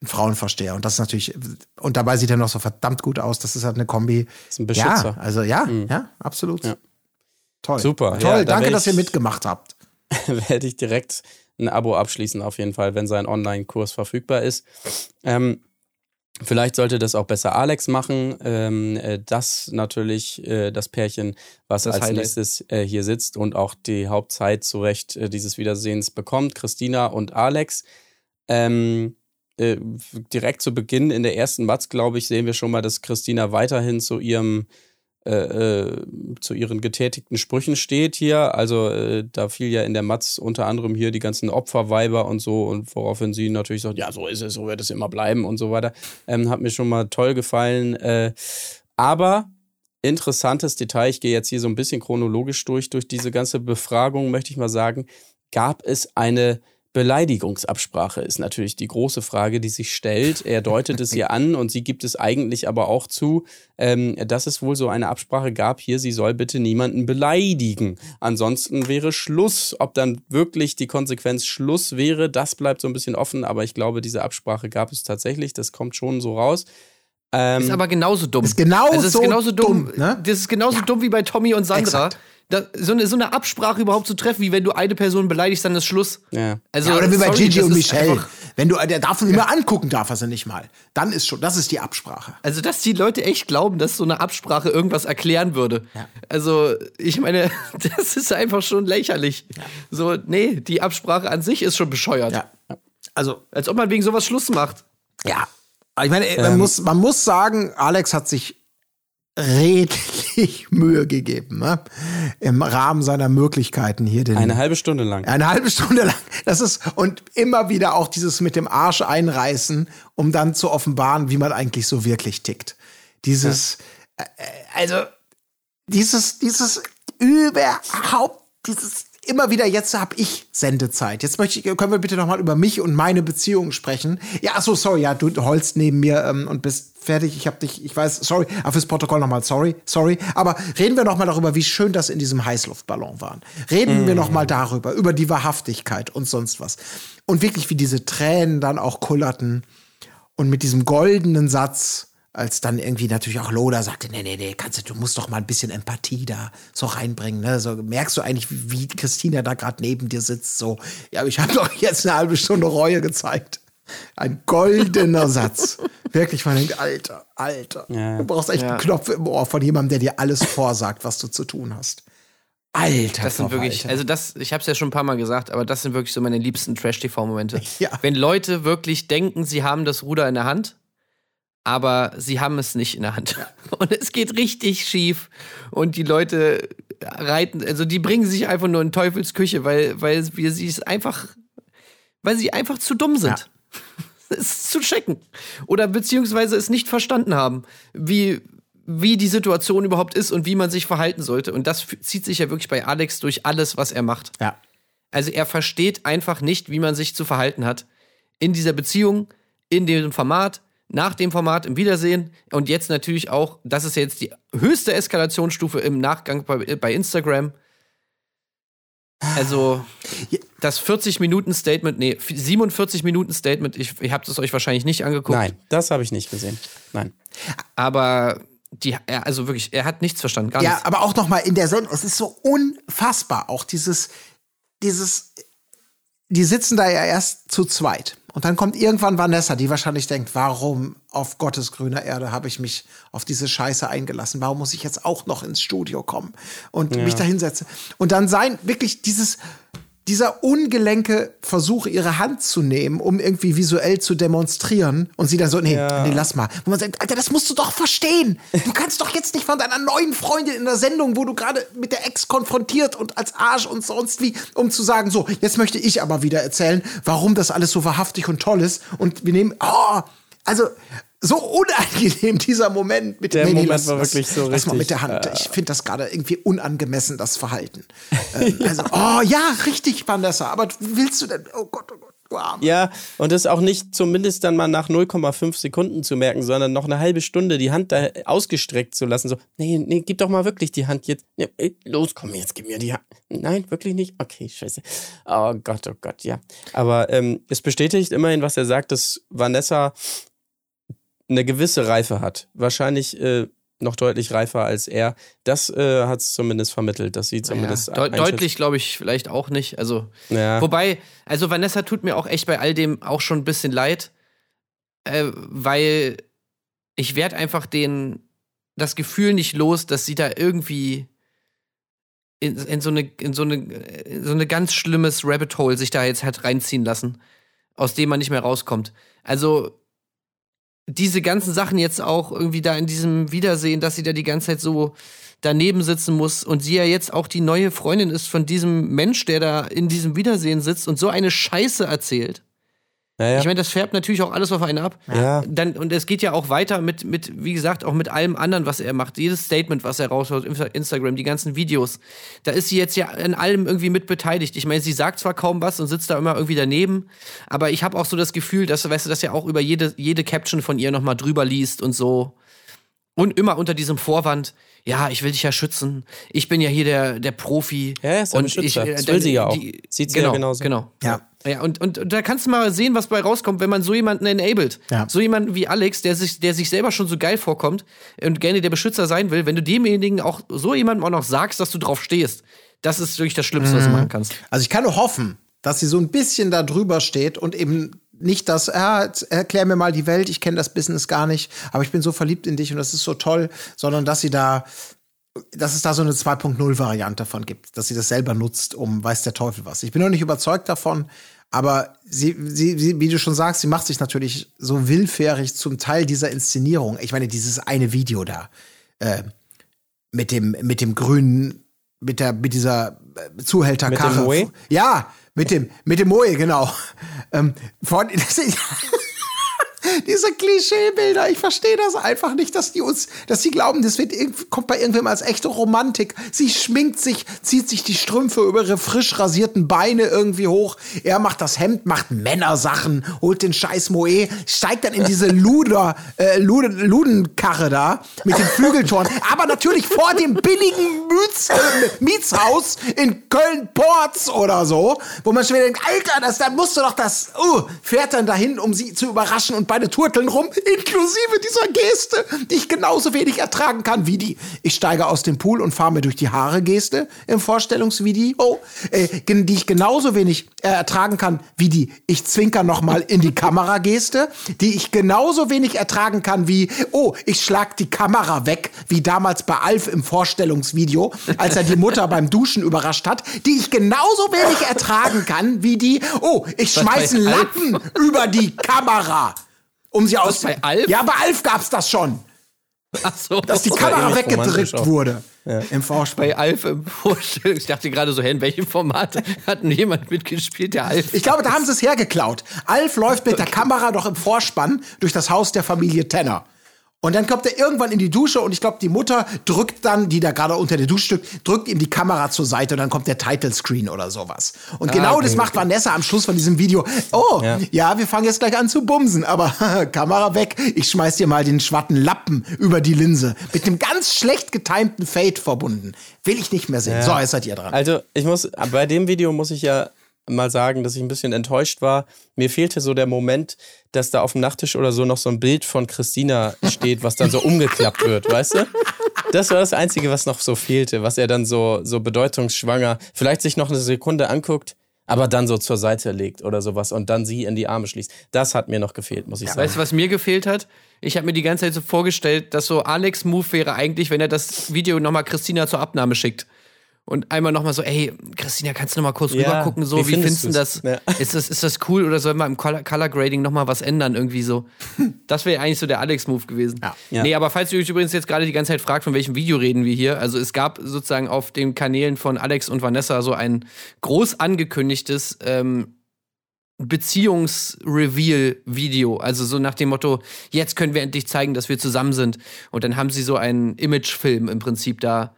ein Frauenversteher. Und das ist natürlich, und dabei sieht er noch so verdammt gut aus. Das ist halt eine Kombi. Ist ein Beschützer. Ja, also ja, ja, absolut. Ja. Toll. Super. Ja, Toll, da danke, dass ihr mitgemacht habt. werde ich direkt ein Abo abschließen, auf jeden Fall, wenn sein Online-Kurs verfügbar ist. Ähm, vielleicht sollte das auch besser Alex machen. Ähm, äh, das natürlich äh, das Pärchen, was Das als Highlight. nächstes äh, hier sitzt und auch die Hauptzeit zu Recht äh, dieses Wiedersehens bekommt. Christina und Alex. Ähm, äh, direkt zu Beginn in der ersten Matz, glaube ich, sehen wir schon mal, dass Christina weiterhin zu ihrem äh, äh, zu ihren getätigten Sprüchen steht hier. Also äh, da fiel ja in der Matz unter anderem hier die ganzen Opferweiber und so und woraufhin sie natürlich sagt, ja, so ist es, so wird es immer bleiben und so weiter. Ähm, hat mir schon mal toll gefallen. Äh, aber interessantes Detail, ich gehe jetzt hier so ein bisschen chronologisch durch, durch diese ganze Befragung, möchte ich mal sagen, gab es eine Beleidigungsabsprache ist natürlich die große Frage, die sich stellt. Er deutet es ihr an und sie gibt es eigentlich aber auch zu, ähm, dass es wohl so eine Absprache gab hier, sie soll bitte niemanden beleidigen. Ansonsten wäre Schluss. Ob dann wirklich die Konsequenz Schluss wäre, das bleibt so ein bisschen offen, aber ich glaube, diese Absprache gab es tatsächlich. Das kommt schon so raus. Ähm, Ist aber genauso dumm. Ist genauso also es ist genauso dumm. dumm, ne? Das ist genauso dumm wie bei Tommy und Sandra. Exakt. Da, so, eine, so eine Absprache überhaupt zu treffen, wie wenn du eine Person beleidigst, dann ist Schluss. Ja. Also, ja, oder wie bei sorry, Gigi und Michelle. Wenn du, der darf ihn immer angucken, darf er sie nicht mal. Dann ist schon, das ist die Absprache. Also, dass die Leute echt glauben, dass so eine Absprache irgendwas erklären würde. Also, ich meine, das ist einfach schon lächerlich. So, nee, die Absprache an sich ist schon bescheuert. Ja. Also, Als ob man wegen sowas Schluss macht. ja. Aber Ich meine, man, muss, man muss sagen, Alex hat sich redlich Mühe gegeben, ne? Im Rahmen seiner Möglichkeiten hier den. Eine halbe Stunde lang. Eine halbe Stunde lang. Das ist, und immer wieder auch dieses mit dem Arsch einreißen, um dann zu offenbaren, wie man eigentlich so wirklich tickt. Dieses, äh, also, dieses, dieses überhaupt, dieses immer wieder, jetzt habe ich Sendezeit. Jetzt möchte ich, können wir bitte noch mal über mich und meine Beziehung sprechen. Ja, ach so, sorry, ja, du holst neben mir ähm, und bist fertig. Ich habe dich, ich weiß, sorry, aber fürs Protokoll noch mal, sorry, sorry. Aber reden wir noch mal darüber, wie schön das in diesem Heißluftballon war. Reden wir noch mal darüber, über die Wahrhaftigkeit und sonst was. Und wirklich, wie diese Tränen dann auch kullerten und mit diesem goldenen Satz, als dann irgendwie natürlich auch Lola sagte, nee, nee, nee, kannst du, du musst doch mal ein bisschen Empathie da so reinbringen. Ne? So merkst du eigentlich, wie, wie Christina da gerade neben dir sitzt. So, ja, aber ich habe doch jetzt eine halbe Stunde Reue gezeigt. Ein goldener Satz. Wirklich, man denkt, Alter, Alter. Ja. Du brauchst echt Ja. einen Knopf im Ohr von jemandem, der dir alles vorsagt, was du zu tun hast. Alter, Das sind wirklich, Verwalter. also das, ich habe es ja schon ein paar Mal gesagt, aber das sind wirklich so meine liebsten Trash-TV-Momente. Ja. Wenn Leute wirklich denken, sie haben das Ruder in der Hand, aber sie haben es nicht in der Hand. Und es geht richtig schief. Und die Leute reiten, also die bringen sich einfach nur in Teufels Küche, weil, weil wir sie es einfach, weil sie einfach zu dumm sind. Es zu checken. Oder beziehungsweise es nicht verstanden haben, wie, wie die Situation überhaupt ist und wie man sich verhalten sollte. Und das zieht sich ja wirklich bei Alex durch alles, was er macht. ja. Also er versteht einfach nicht, wie man sich zu verhalten hat. In dieser Beziehung, in dem Format, nach dem Format, im Wiedersehen und jetzt natürlich auch, das ist jetzt die höchste Eskalationsstufe im Nachgang bei, bei Instagram. Also das 40-Minuten-Statement, nee, 47-Minuten-Statement, ich, ich habe das euch wahrscheinlich nicht angeguckt. Nein, das habe ich nicht gesehen. Nein. Aber die, er, also wirklich, er hat nichts verstanden, gar Ja, nichts. aber auch noch mal in der Sendung, es ist so unfassbar, auch dieses, dieses, die sitzen da ja erst zu zweit. Und dann kommt irgendwann Vanessa, die wahrscheinlich denkt, warum auf Gottes grüner Erde habe ich mich auf diese Scheiße eingelassen? Warum muss ich jetzt auch noch ins Studio kommen und mich da hinsetzen? Und dann sein, wirklich dieses, dieser ungelenke Versuch, ihre Hand zu nehmen, um irgendwie visuell zu demonstrieren und sie dann so, nee, nee, lass mal. Wo man sagt, Alter, das musst du doch verstehen. Du kannst doch jetzt nicht von deiner neuen Freundin in der Sendung, wo du gerade mit der Ex konfrontiert und als Arsch und sonst wie, um zu sagen, so, jetzt möchte ich aber wieder erzählen, warum das alles so wahrhaftig und toll ist. Und wir nehmen, oh, also so unangenehm dieser Moment mit Der nee, nee, Moment lass, war lass, wirklich so lass mal richtig, mit der Hand. äh, Ich finde das gerade irgendwie unangemessen, das Verhalten. ähm, also, oh ja, richtig, Vanessa. Aber willst du denn? Oh Gott, oh Gott, du Arme. Ja, und das auch nicht zumindest dann mal nach 0,5 Sekunden zu merken, sondern noch eine halbe Stunde die Hand da ausgestreckt zu lassen. So, nee, nee, gib doch mal wirklich die Hand jetzt. Nee, ey, los, komm jetzt, gib mir die Hand. Nein, wirklich nicht? Okay, scheiße. Oh Gott, oh Gott, ja. Aber ähm, es bestätigt immerhin, was er sagt, dass Vanessa eine gewisse Reife hat. Wahrscheinlich äh, noch deutlich reifer als er. Das äh, hat es zumindest vermittelt, dass sie zumindest Ja, einschätzt. deutlich glaube ich vielleicht auch nicht. Also Ja. Wobei, also Vanessa tut mir auch echt bei all dem auch schon ein bisschen leid, äh, weil ich werde einfach den das Gefühl nicht los, dass sie da irgendwie in, in so eine in so eine in so eine ganz schlimmes Rabbit Hole sich da jetzt hat reinziehen lassen, aus dem man nicht mehr rauskommt. Also diese ganzen Sachen jetzt auch irgendwie da in diesem Wiedersehen, dass sie da die ganze Zeit so daneben sitzen muss und sie ja jetzt auch die neue Freundin ist von diesem Mensch, der da in diesem Wiedersehen sitzt und so eine Scheiße erzählt. Naja. Ich meine, das färbt natürlich auch alles auf einen ab. Ja. Dann, und es geht ja auch weiter mit, mit, wie gesagt, auch mit allem anderen, was er macht. Jedes Statement, was er raushaut, Insta- Instagram, die ganzen Videos. Da ist sie jetzt ja an allem irgendwie mit beteiligt. Ich meine, sie sagt zwar kaum was und sitzt da immer irgendwie daneben, aber ich habe auch so das Gefühl, dass, weißt du, dass er auch über jede, jede Caption von ihr nochmal drüber liest und so. Und immer unter diesem Vorwand, ja, ich will dich ja schützen. Ich bin ja hier der, der Profi. Ja, ist der und ich, äh, Das will sie ja auch. die- Sieht sie ja genau, genauso. Genau. Ja. Ja, und, und, und da kannst du mal sehen, was bei rauskommt, wenn man so jemanden enabled. Ja. So jemanden wie Alex, der sich, der sich selber schon so geil vorkommt und gerne der Beschützer sein will, wenn du demjenigen auch so jemandem auch noch sagst, dass du drauf stehst, das ist wirklich das Schlimmste, Mhm. was du machen kannst. Also ich kann nur hoffen, dass sie so ein bisschen da drüber steht und eben nicht das, ah, erklär mir mal die Welt, ich kenne das Business gar nicht, aber ich bin so verliebt in dich und das ist so toll, sondern dass sie da, dass es da so eine 2.0-Variante von gibt, dass sie das selber nutzt, um weiß der Teufel was. Ich bin noch nicht überzeugt davon, aber sie, sie, sie, wie du schon sagst, sie macht sich natürlich so willfährig zum Teil dieser Inszenierung. Ich meine, dieses eine Video da, äh, mit dem, mit dem grünen, mit der, mit dieser äh, Zuhälterkarre. Mit dem Moe? Ja, mit dem, mit dem Moe, genau. Ähm, von, das diese Klischeebilder, ich verstehe das einfach nicht, dass die uns, dass sie glauben, das wird kommt bei irgendwem als echte Romantik. Sie schminkt sich, zieht sich die Strümpfe über ihre frisch rasierten Beine irgendwie hoch. Er macht das Hemd, macht Männersachen, holt den scheiß Moe, steigt dann in diese Luder, äh, Luden, Ludenkarre da mit den Flügeltoren. Aber natürlich vor dem billigen Miets, äh, Mietshaus in Köln-Porz oder so, wo man schon wieder denkt, Alter, das, da musst du doch das, uh, fährt dann dahin, um sie zu überraschen und beide turteln rum, inklusive dieser Geste, die ich genauso wenig ertragen kann wie die, ich steige aus dem Pool und fahre mir durch die Haare Geste im Vorstellungsvideo, äh, die ich genauso wenig äh, ertragen kann wie die, ich zwinker noch mal in die Kamera Geste, die ich genauso wenig ertragen kann wie, oh, ich schlag die Kamera weg, wie damals bei Alf im Vorstellungsvideo, als er die Mutter beim Duschen überrascht hat, die ich genauso wenig ertragen kann wie die, oh, ich schmeiß einen? Lappen über die Kamera. Um sie aus. bei Alf? Ja, bei Alf gab's das schon. Ach so. Dass die Kamera weggedrückt wurde. Im Vorspann. bei Alf im Vorstellung. Ich dachte gerade so, hä, in welchem Format hat denn jemand mitgespielt, der Alf? Ich glaube, da haben sie es hergeklaut. Alf läuft mit der Kamera doch im Vorspann durch das Haus der Familie Tenner. Und dann kommt er irgendwann in die Dusche und ich glaube, die Mutter drückt dann, die da gerade unter der Dusche steckt, drückt ihm die Kamera zur Seite und dann kommt der Title Screen oder sowas. Und genau okay, das macht Vanessa am Schluss von diesem Video. Oh, ja. Ja. wir fangen jetzt gleich an zu bumsen, aber Kamera weg. Ich schmeiß dir mal den schwatten Lappen über die Linse. Mit einem ganz schlecht getimten Fade verbunden. Will ich nicht mehr sehen. So, jetzt seid ihr dran. Also, ich muss, bei dem Video muss ich ja mal sagen, dass ich ein bisschen enttäuscht war. Mir fehlte so der Moment, dass da auf dem Nachttisch oder so noch so ein Bild von Christina steht, was dann so umgeklappt wird, weißt du? Das war das Einzige, was noch so fehlte, was er dann so, so bedeutungsschwanger, vielleicht sich noch eine Sekunde anguckt, aber dann so zur Seite legt oder sowas und dann sie in die Arme schließt. Das hat mir noch gefehlt, muss ich sagen. Weißt du, was mir gefehlt hat? Ich habe mir die ganze Zeit so vorgestellt, dass so Alex Move wäre eigentlich, wenn er das Video nochmal Christina zur Abnahme schickt. Und einmal nochmal so, ey, Christina, kannst du nochmal kurz Ja, rüber gucken, so, wie wie, findest du das? Ja. Ist das? Ist das cool oder soll man im Color, Color Grading nochmal was ändern, irgendwie so? Das wäre eigentlich so der Alex-Move gewesen. Ja. Ja. Nee, aber falls ihr euch übrigens jetzt gerade die ganze Zeit fragt, von welchem Video reden wir hier, also es gab sozusagen auf den Kanälen von Alex und Vanessa so ein groß angekündigtes ähm, Beziehungsreveal-Video. Also so nach dem Motto, jetzt können wir endlich zeigen, dass wir zusammen sind. Und dann haben sie so einen Imagefilm im Prinzip da.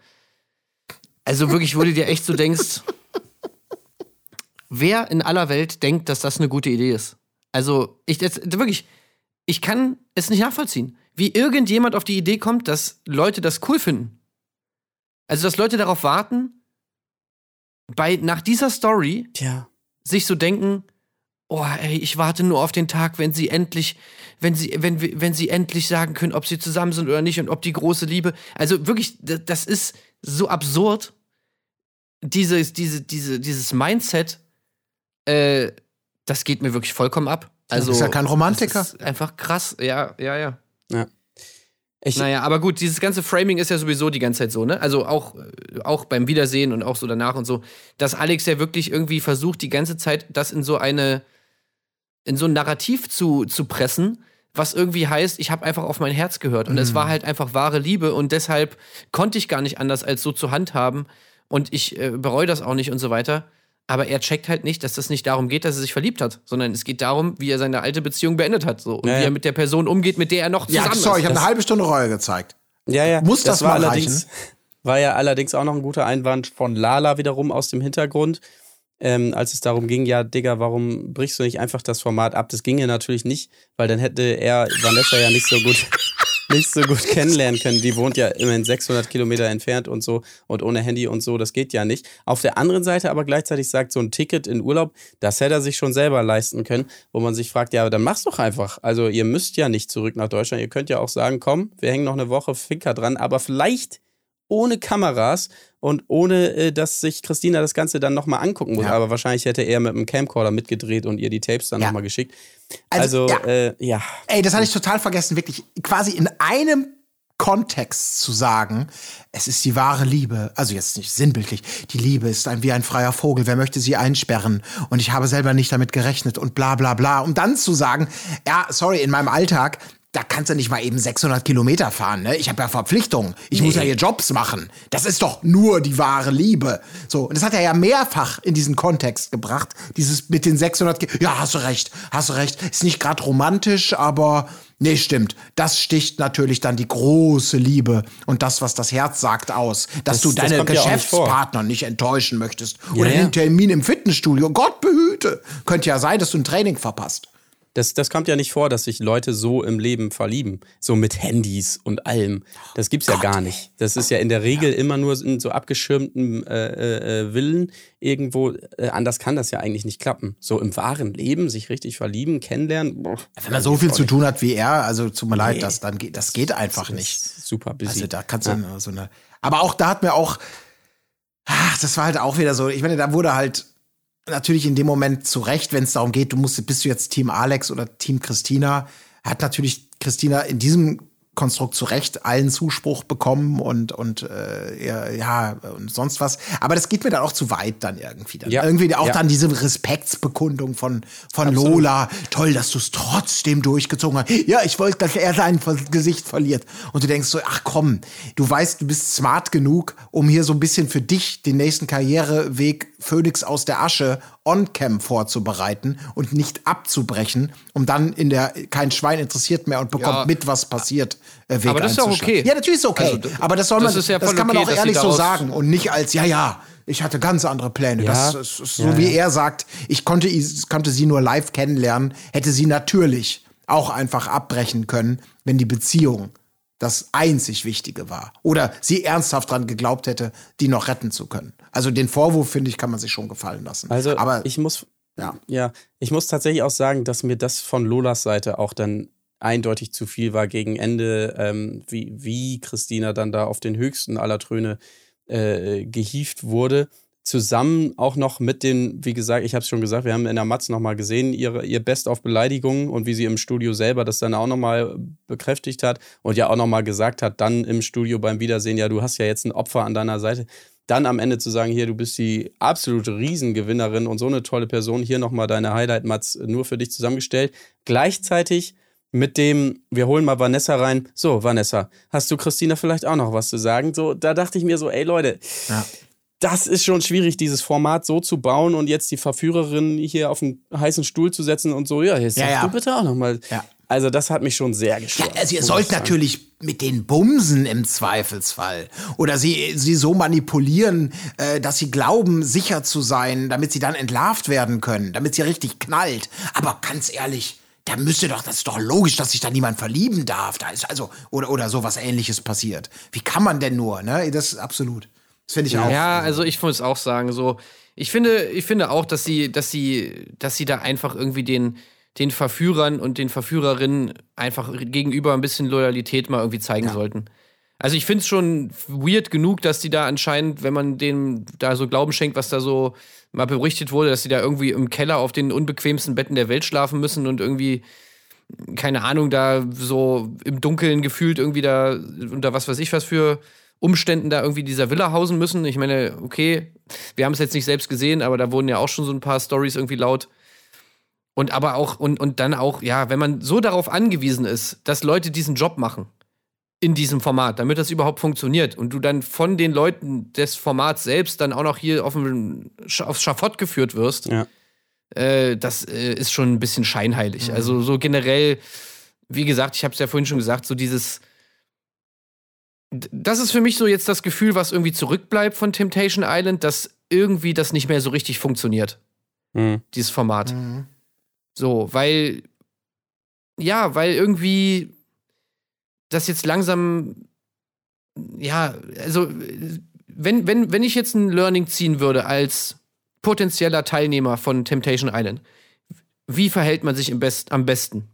Also wirklich, wo du dir echt so denkst, wer in aller Welt denkt, dass das eine gute Idee ist? Also, ich jetzt, wirklich, ich kann es nicht nachvollziehen, wie irgendjemand auf die Idee kommt, dass Leute das cool finden. Also, dass Leute darauf warten, bei, nach dieser Story Tja. sich so denken, oh, ey, ich warte nur auf den Tag, wenn sie endlich, wenn sie, wenn, wenn sie endlich sagen können, ob sie zusammen sind oder nicht und ob die große Liebe. Also wirklich, das ist so absurd. Dieses, diese, diese, dieses Mindset, äh, das geht mir wirklich vollkommen ab. Also, ist ja kein Romantiker. Das ist einfach krass. Ja, ja, ja. Ich, Naja, aber gut, dieses ganze Framing ist ja sowieso die ganze Zeit so, ne? Also auch, auch beim Wiedersehen und auch so danach und so, dass Alex ja wirklich irgendwie versucht, die ganze Zeit das in so eine, in so ein Narrativ zu, zu pressen, was irgendwie heißt, ich habe einfach auf mein Herz gehört. Und es war halt einfach wahre Liebe und deshalb konnte ich gar nicht anders, als so zu handhaben. Und ich äh, bereue das auch nicht und so weiter. Aber er checkt halt nicht, dass das nicht darum geht, dass er sich verliebt hat, sondern es geht darum, wie er seine alte Beziehung beendet hat. So. Und Ja, wie er mit der Person umgeht, mit der er noch zusammen Ja, sorry, ich ist. habe eine halbe Stunde Reue gezeigt. Ja, ja. Muss das war mal allerdings, War ja allerdings auch noch ein guter Einwand von Lala wiederum aus dem Hintergrund, ähm, als es darum ging, ja, Digga, warum brichst du nicht einfach das Format ab? Das ginge natürlich nicht, weil dann hätte er Vanessa ja nicht so gut. nicht so gut kennenlernen können. Die wohnt ja immerhin 600 Kilometer entfernt und so und ohne Handy und so, das geht ja nicht. Auf der anderen Seite aber gleichzeitig sagt, so ein Ticket in Urlaub, das hätte er sich schon selber leisten können, wo man sich fragt, ja, dann mach's doch einfach. Also ihr müsst ja nicht zurück nach Deutschland. Ihr könnt ja auch sagen, komm, wir hängen noch eine Woche Finger dran, aber vielleicht ohne Kameras und ohne, äh, dass sich Christina das Ganze dann nochmal angucken muss. Ja. Aber wahrscheinlich hätte er mit einem Camcorder mitgedreht und ihr die Tapes dann Ja. nochmal geschickt. Also, Also, ja. Äh, ja. Ey, das hatte ich total vergessen, wirklich quasi in einem Kontext zu sagen, es ist die wahre Liebe, also jetzt nicht sinnbildlich, die Liebe ist ein, wie ein freier Vogel, wer möchte sie einsperren und ich habe selber nicht damit gerechnet und bla bla bla, um dann zu sagen, ja, sorry, in meinem Alltag, da kannst du nicht mal eben 600 Kilometer fahren, ne? Ich habe ja Verpflichtungen, ich muss ja hier Jobs machen. Das ist doch nur die wahre Liebe. So, und das hat er ja mehrfach in diesen Kontext gebracht, dieses mit den 600 Ki Ja, hast du recht, hast du recht, ist nicht gerade romantisch, aber Nee, stimmt. Das sticht natürlich dann die große Liebe und das, was das Herz sagt, aus. Dass Das- du das deine ja auch nicht. Geschäftspartner nicht, enttäuschen möchtest. Oder ja. den Termin im Fitnessstudio. Gott behüte. Könnte ja sein, dass du ein Training verpasst. Das, das kommt ja nicht vor, dass sich Leute so im Leben verlieben. So mit Handys und allem. Das gibt's ja gar nicht. Das ist ja in der Regel immer nur in so abgeschirmten äh, äh, äh, Villen irgendwo. Äh, anders kann das ja eigentlich nicht klappen. So im wahren Leben sich richtig verlieben, kennenlernen. Boah, Wenn man so viel zu tun hat wie er, also tut mir leid, das, dann geht, das geht einfach nicht. Super busy. Also da kannst du dann so eine. Aber auch da hat mir auch. Ach, das war halt auch wieder so. Ich meine, da wurde halt natürlich in dem Moment zu Recht, wenn es darum geht, du musst, bist du jetzt Team Alex oder Team Christina, hat natürlich Christina in diesem Konstrukt zu Recht allen Zuspruch bekommen und und äh, ja, und sonst was. Aber das geht mir dann auch zu weit dann irgendwie. Dann. Ja. Irgendwie auch Ja. dann diese Respektsbekundung von von Lola. Toll, dass du es trotzdem durchgezogen hast. Ja, ich wollte, dass er sein Gesicht verliert. Und du denkst so, ach komm, du weißt, du bist smart genug, um hier so ein bisschen für dich den nächsten Karriereweg Phoenix aus der Asche on-cam vorzubereiten und nicht abzubrechen, um dann in der kein Schwein interessiert mehr und bekommt Ja. mit, was passiert. Äh, Weg Aber das ist auch okay. Ja, natürlich ist es okay. Also, aber das soll das man, ist ja das kann man okay, auch ehrlich so sagen und nicht als, ja, ja, ich hatte ganz andere Pläne. Ja. Das ist so, wie er sagt, ich konnte, is- konnte sie nur live kennenlernen, hätte sie natürlich auch einfach abbrechen können, wenn die Beziehung das einzig Wichtige war. Oder sie ernsthaft dran geglaubt hätte, die noch retten zu können. Also den Vorwurf, finde ich, kann man sich schon gefallen lassen. Also aber ich muss, ja. ja, ich muss tatsächlich auch sagen, dass mir das von Lolas Seite auch dann eindeutig zu viel war gegen Ende, ähm, wie, wie Christina dann da auf den höchsten aller Tröne äh, gehievt wurde. Zusammen auch noch mit den, wie gesagt, ich habe es schon gesagt, wir haben in der Matz nochmal gesehen, ihre, ihr Best auf Beleidigungen und wie sie im Studio selber das dann auch nochmal bekräftigt hat und ja auch nochmal gesagt hat, dann im Studio beim Wiedersehen, ja, du hast ja jetzt ein Opfer an deiner Seite. Dann am Ende zu sagen, hier, du bist die absolute Riesengewinnerin und so eine tolle Person, hier nochmal deine Highlight-Mats nur für dich zusammengestellt. Gleichzeitig mit dem, wir holen mal Vanessa rein. So, Vanessa, hast du Christina vielleicht auch noch was zu sagen? So, da dachte ich mir so, ey Leute, Ja. das ist schon schwierig, dieses Format so zu bauen und jetzt die Verführerin hier auf einen heißen Stuhl zu setzen und so, ja, jetzt Ja, ja. du bitte auch noch mal. Ja. Also das hat mich schon sehr Ja, gestört. also ihr sollt natürlich mit den Bumsen im Zweifelsfall. Oder sie, sie so manipulieren, äh, dass sie glauben, sicher zu sein, damit sie dann entlarvt werden können, damit sie richtig knallt. Aber ganz ehrlich, da müsste doch, das ist doch logisch, dass sich da niemand verlieben darf. Da ist also, oder, oder sowas ähnliches passiert. Wie kann man denn nur, ne? Das ist absolut. Das finde ich auch. Ja, also ich muss auch sagen, so, ich finde, ich finde auch, dass sie, dass sie, dass sie da einfach irgendwie den, den Verführern und den Verführerinnen einfach gegenüber ein bisschen Loyalität mal irgendwie zeigen sollten. Also ich finde es schon weird genug, dass die da anscheinend, wenn man denen da so Glauben schenkt, was da so mal berichtet wurde, dass die da irgendwie im Keller auf den unbequemsten Betten der Welt schlafen müssen und irgendwie keine Ahnung, da so im Dunkeln gefühlt irgendwie da unter was weiß ich was für Umständen da irgendwie dieser Villa hausen müssen. Ich meine, okay, wir haben es jetzt nicht selbst gesehen, aber da wurden ja auch schon so ein paar Stories irgendwie laut. Und aber auch, und, und dann auch, ja, wenn man so darauf angewiesen ist, dass Leute diesen Job machen in diesem Format, damit das überhaupt funktioniert und du dann von den Leuten des Formats selbst dann auch noch hier auf dem, Sch- aufs Schafott geführt wirst, Ja. äh, das äh, ist schon ein bisschen scheinheilig. Also so generell, wie gesagt, ich habe es ja vorhin schon gesagt, so dieses das ist für mich so jetzt das Gefühl, was irgendwie zurückbleibt von Temptation Island, dass irgendwie das nicht mehr so richtig funktioniert, Mhm. dieses Format. Mhm. So, weil ja, weil irgendwie das jetzt langsam, ja, also wenn, wenn, wenn ich jetzt ein Learning ziehen würde als potenzieller Teilnehmer von Temptation Island, wie verhält man sich Best, am besten?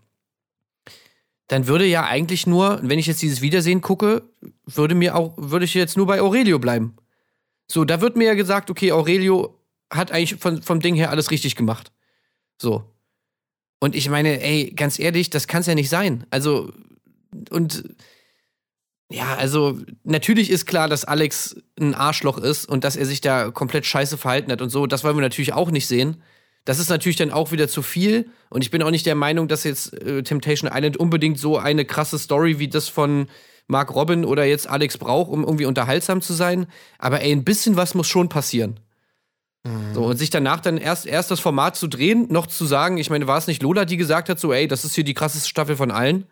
Dann würde ja eigentlich nur, wenn ich jetzt dieses Wiedersehen gucke, würde mir auch, würde ich jetzt nur bei Aurelio bleiben. So, da wird mir ja gesagt, okay, Aurelio hat eigentlich von, vom Ding her alles richtig gemacht. So. Und ich meine, ey, ganz ehrlich, das kann es ja nicht sein. Also, und ja, also natürlich ist klar, dass Alex ein Arschloch ist und dass er sich da komplett scheiße verhalten hat und so. Das wollen wir natürlich auch nicht sehen. Das ist natürlich dann auch wieder zu viel. Und ich bin auch nicht der Meinung, dass jetzt äh, Temptation Island unbedingt so eine krasse Story wie das von Mark Robin oder jetzt Alex braucht, um irgendwie unterhaltsam zu sein. Aber ey, ein bisschen was muss schon passieren. So, und sich danach dann erst, erst das Format zu drehen, noch zu sagen, ich meine, war es nicht Lola, die gesagt hat, so, ey, das ist hier die krasseste Staffel von allen?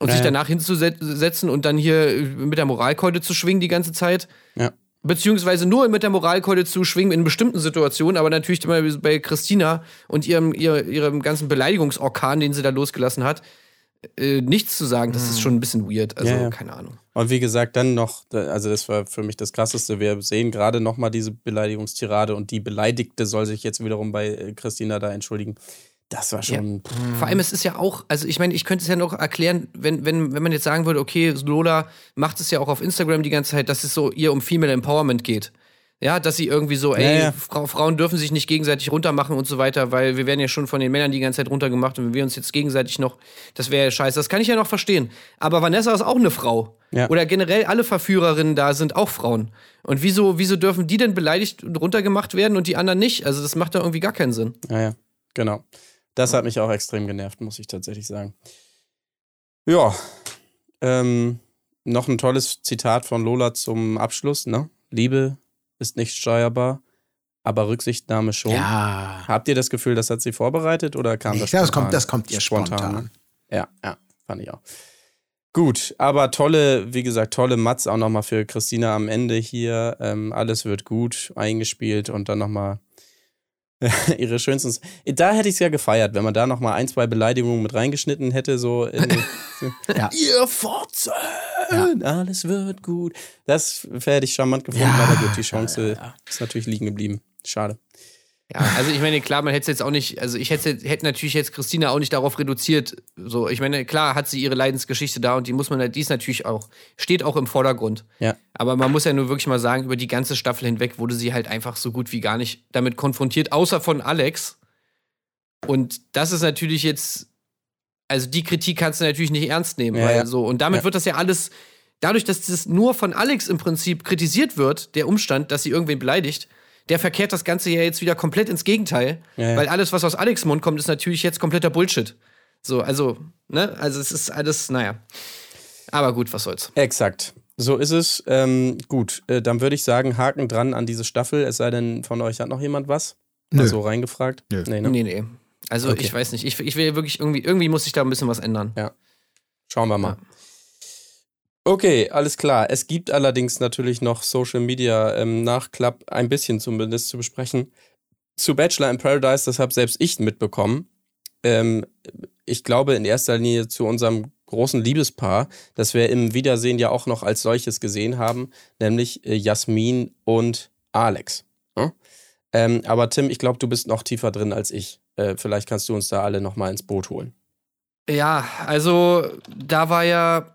Und Ja, sich danach hinzusetzen und dann hier mit der Moralkeule zu schwingen die ganze Zeit. Ja. Beziehungsweise nur mit der Moralkeule zu schwingen in bestimmten Situationen, aber natürlich immer bei Christina und ihrem, ihr, ihrem ganzen Beleidigungsorkan, den sie da losgelassen hat, äh, nichts zu sagen, das ist schon ein bisschen weird. Also, Ja, ja. keine Ahnung. Und wie gesagt, dann noch, also das war für mich das Krasseste. Wir sehen gerade nochmal diese Beleidigungstirade und die Beleidigte soll sich jetzt wiederum bei äh, Christina da entschuldigen. Das war schon. Vor allem, es ist ja auch, also ich meine, ich könnte es ja noch erklären, wenn, wenn, wenn man jetzt sagen würde, okay, Lola macht es ja auch auf Instagram die ganze Zeit, dass es so ihr um Female Empowerment geht. Ja, dass sie irgendwie so, ey, Ja, ja. Frau, Frauen dürfen sich nicht gegenseitig runtermachen und so weiter, weil wir werden ja schon von den Männern die ganze Zeit runtergemacht und wenn wir uns jetzt gegenseitig noch, das wäre ja scheiße. Das kann ich ja noch verstehen. Aber Vanessa ist auch eine Frau. Ja. Oder generell alle Verführerinnen da sind auch Frauen. Und wieso, wieso dürfen die denn beleidigt und runtergemacht werden und die anderen nicht? Also das macht doch irgendwie gar keinen Sinn. Ja, ja, genau. Das hat mich auch extrem genervt, muss ich tatsächlich sagen. Ja, ähm, noch ein tolles Zitat von Lola zum Abschluss, ne? Liebe ist nicht steuerbar, aber Rücksichtnahme schon. Ja. Habt ihr das Gefühl, das hat sie vorbereitet oder kam Ich das glaube, das spontan? kommt, das kommt ihr spontan. ne? Ja, ja, fand ich auch. Gut, aber tolle, wie gesagt, tolle Mats auch nochmal für Christina am Ende hier. Ähm, alles wird gut eingespielt und dann nochmal ihre schönsten. Da hätte ich es ja gefeiert, wenn man da nochmal ein, zwei Beleidigungen mit reingeschnitten hätte, so in Ja. Ihr Fotze! Alles wird gut. Das hätte ich charmant gefunden, Ja, aber gut, die Chance ist natürlich liegen geblieben. Schade. Ja, also ich meine, klar, man hätte es jetzt auch nicht, also ich hätte, hätte natürlich jetzt Christina auch nicht darauf reduziert. So, ich meine, klar hat sie ihre Leidensgeschichte da und die muss man, die ist natürlich auch, steht auch im Vordergrund. Ja. Aber man muss ja nur wirklich mal sagen, über die ganze Staffel hinweg wurde sie halt einfach so gut wie gar nicht damit konfrontiert, außer von Alex. Und das ist natürlich jetzt, also die Kritik kannst du natürlich nicht ernst nehmen, Ja, weil ja. so, und damit Ja. wird das ja alles, dadurch, dass das nur von Alex im Prinzip kritisiert wird, der Umstand, dass sie irgendwen beleidigt, der verkehrt das Ganze ja jetzt wieder komplett ins Gegenteil, Ja, ja. weil alles, was aus Alex Mund kommt, ist natürlich jetzt kompletter Bullshit. So, also, ne, also es ist alles, naja. Aber gut, was soll's. Exakt. So ist es. Ähm, gut, äh, dann würde ich sagen, Haken dran an diese Staffel. Es sei denn, von euch hat noch jemand was? Nö. Mal so reingefragt? Nö. Nee, ne? Nee, nee. Also Okay. ich weiß nicht. Ich, ich will wirklich irgendwie, irgendwie muss ich da ein bisschen was ändern. Schauen wir mal. Okay, alles klar. Es gibt allerdings natürlich noch Social Media ähm, Nachklapp, ein bisschen zumindest zu besprechen. Zu Bachelor in Paradise, das habe selbst ich mitbekommen. Ähm, ich glaube in erster Linie zu unserem großen Liebespaar, das wir im Wiedersehen ja auch noch als solches gesehen haben, nämlich äh, Jasmin und Alex. Ja? Ähm, aber Tim, ich glaube, du bist noch tiefer drin als ich. Äh, vielleicht kannst du uns da alle noch mal ins Boot holen. Ja, also da war ja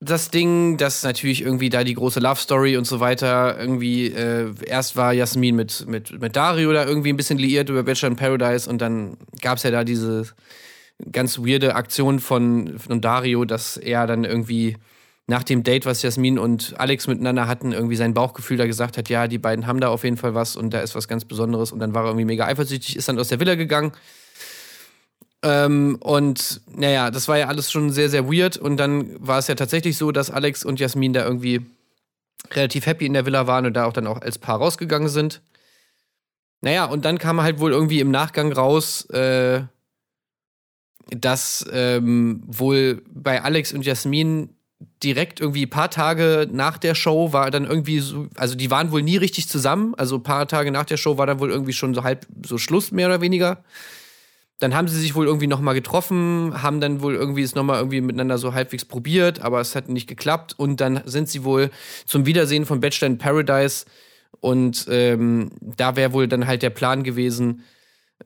das Ding, dass natürlich irgendwie da die große Love Story und so weiter irgendwie äh, erst war Jasmin mit, mit, mit Dario da irgendwie ein bisschen liiert über Bachelor in Paradise und dann gab es ja da diese ganz weirde Aktion von, von Dario, dass er dann irgendwie nach dem Date, was Jasmin und Alex miteinander hatten, irgendwie sein Bauchgefühl da gesagt hat, ja, die beiden haben da auf jeden Fall was und da ist was ganz Besonderes und dann war er irgendwie mega eifersüchtig, ist dann aus der Villa gegangen. Ähm, und naja, das war ja alles schon sehr, sehr weird. Und dann war es ja tatsächlich so, dass Alex und Jasmin da irgendwie relativ happy in der Villa waren und da auch dann auch als Paar rausgegangen sind. Naja, und dann kam halt wohl irgendwie im Nachgang raus, äh, dass ähm, wohl bei Alex und Jasmin direkt irgendwie ein paar Tage nach der Show war dann irgendwie so, also die waren wohl nie richtig zusammen. Also ein paar Tage nach der Show war dann wohl irgendwie schon so halb so Schluss, mehr oder weniger. Dann haben sie sich wohl irgendwie nochmal getroffen, haben dann wohl irgendwie es nochmal irgendwie miteinander so halbwegs probiert, aber es hat nicht geklappt. Und dann sind sie wohl zum Wiedersehen von Bachelor in Paradise. Und ähm, da wäre wohl dann halt der Plan gewesen.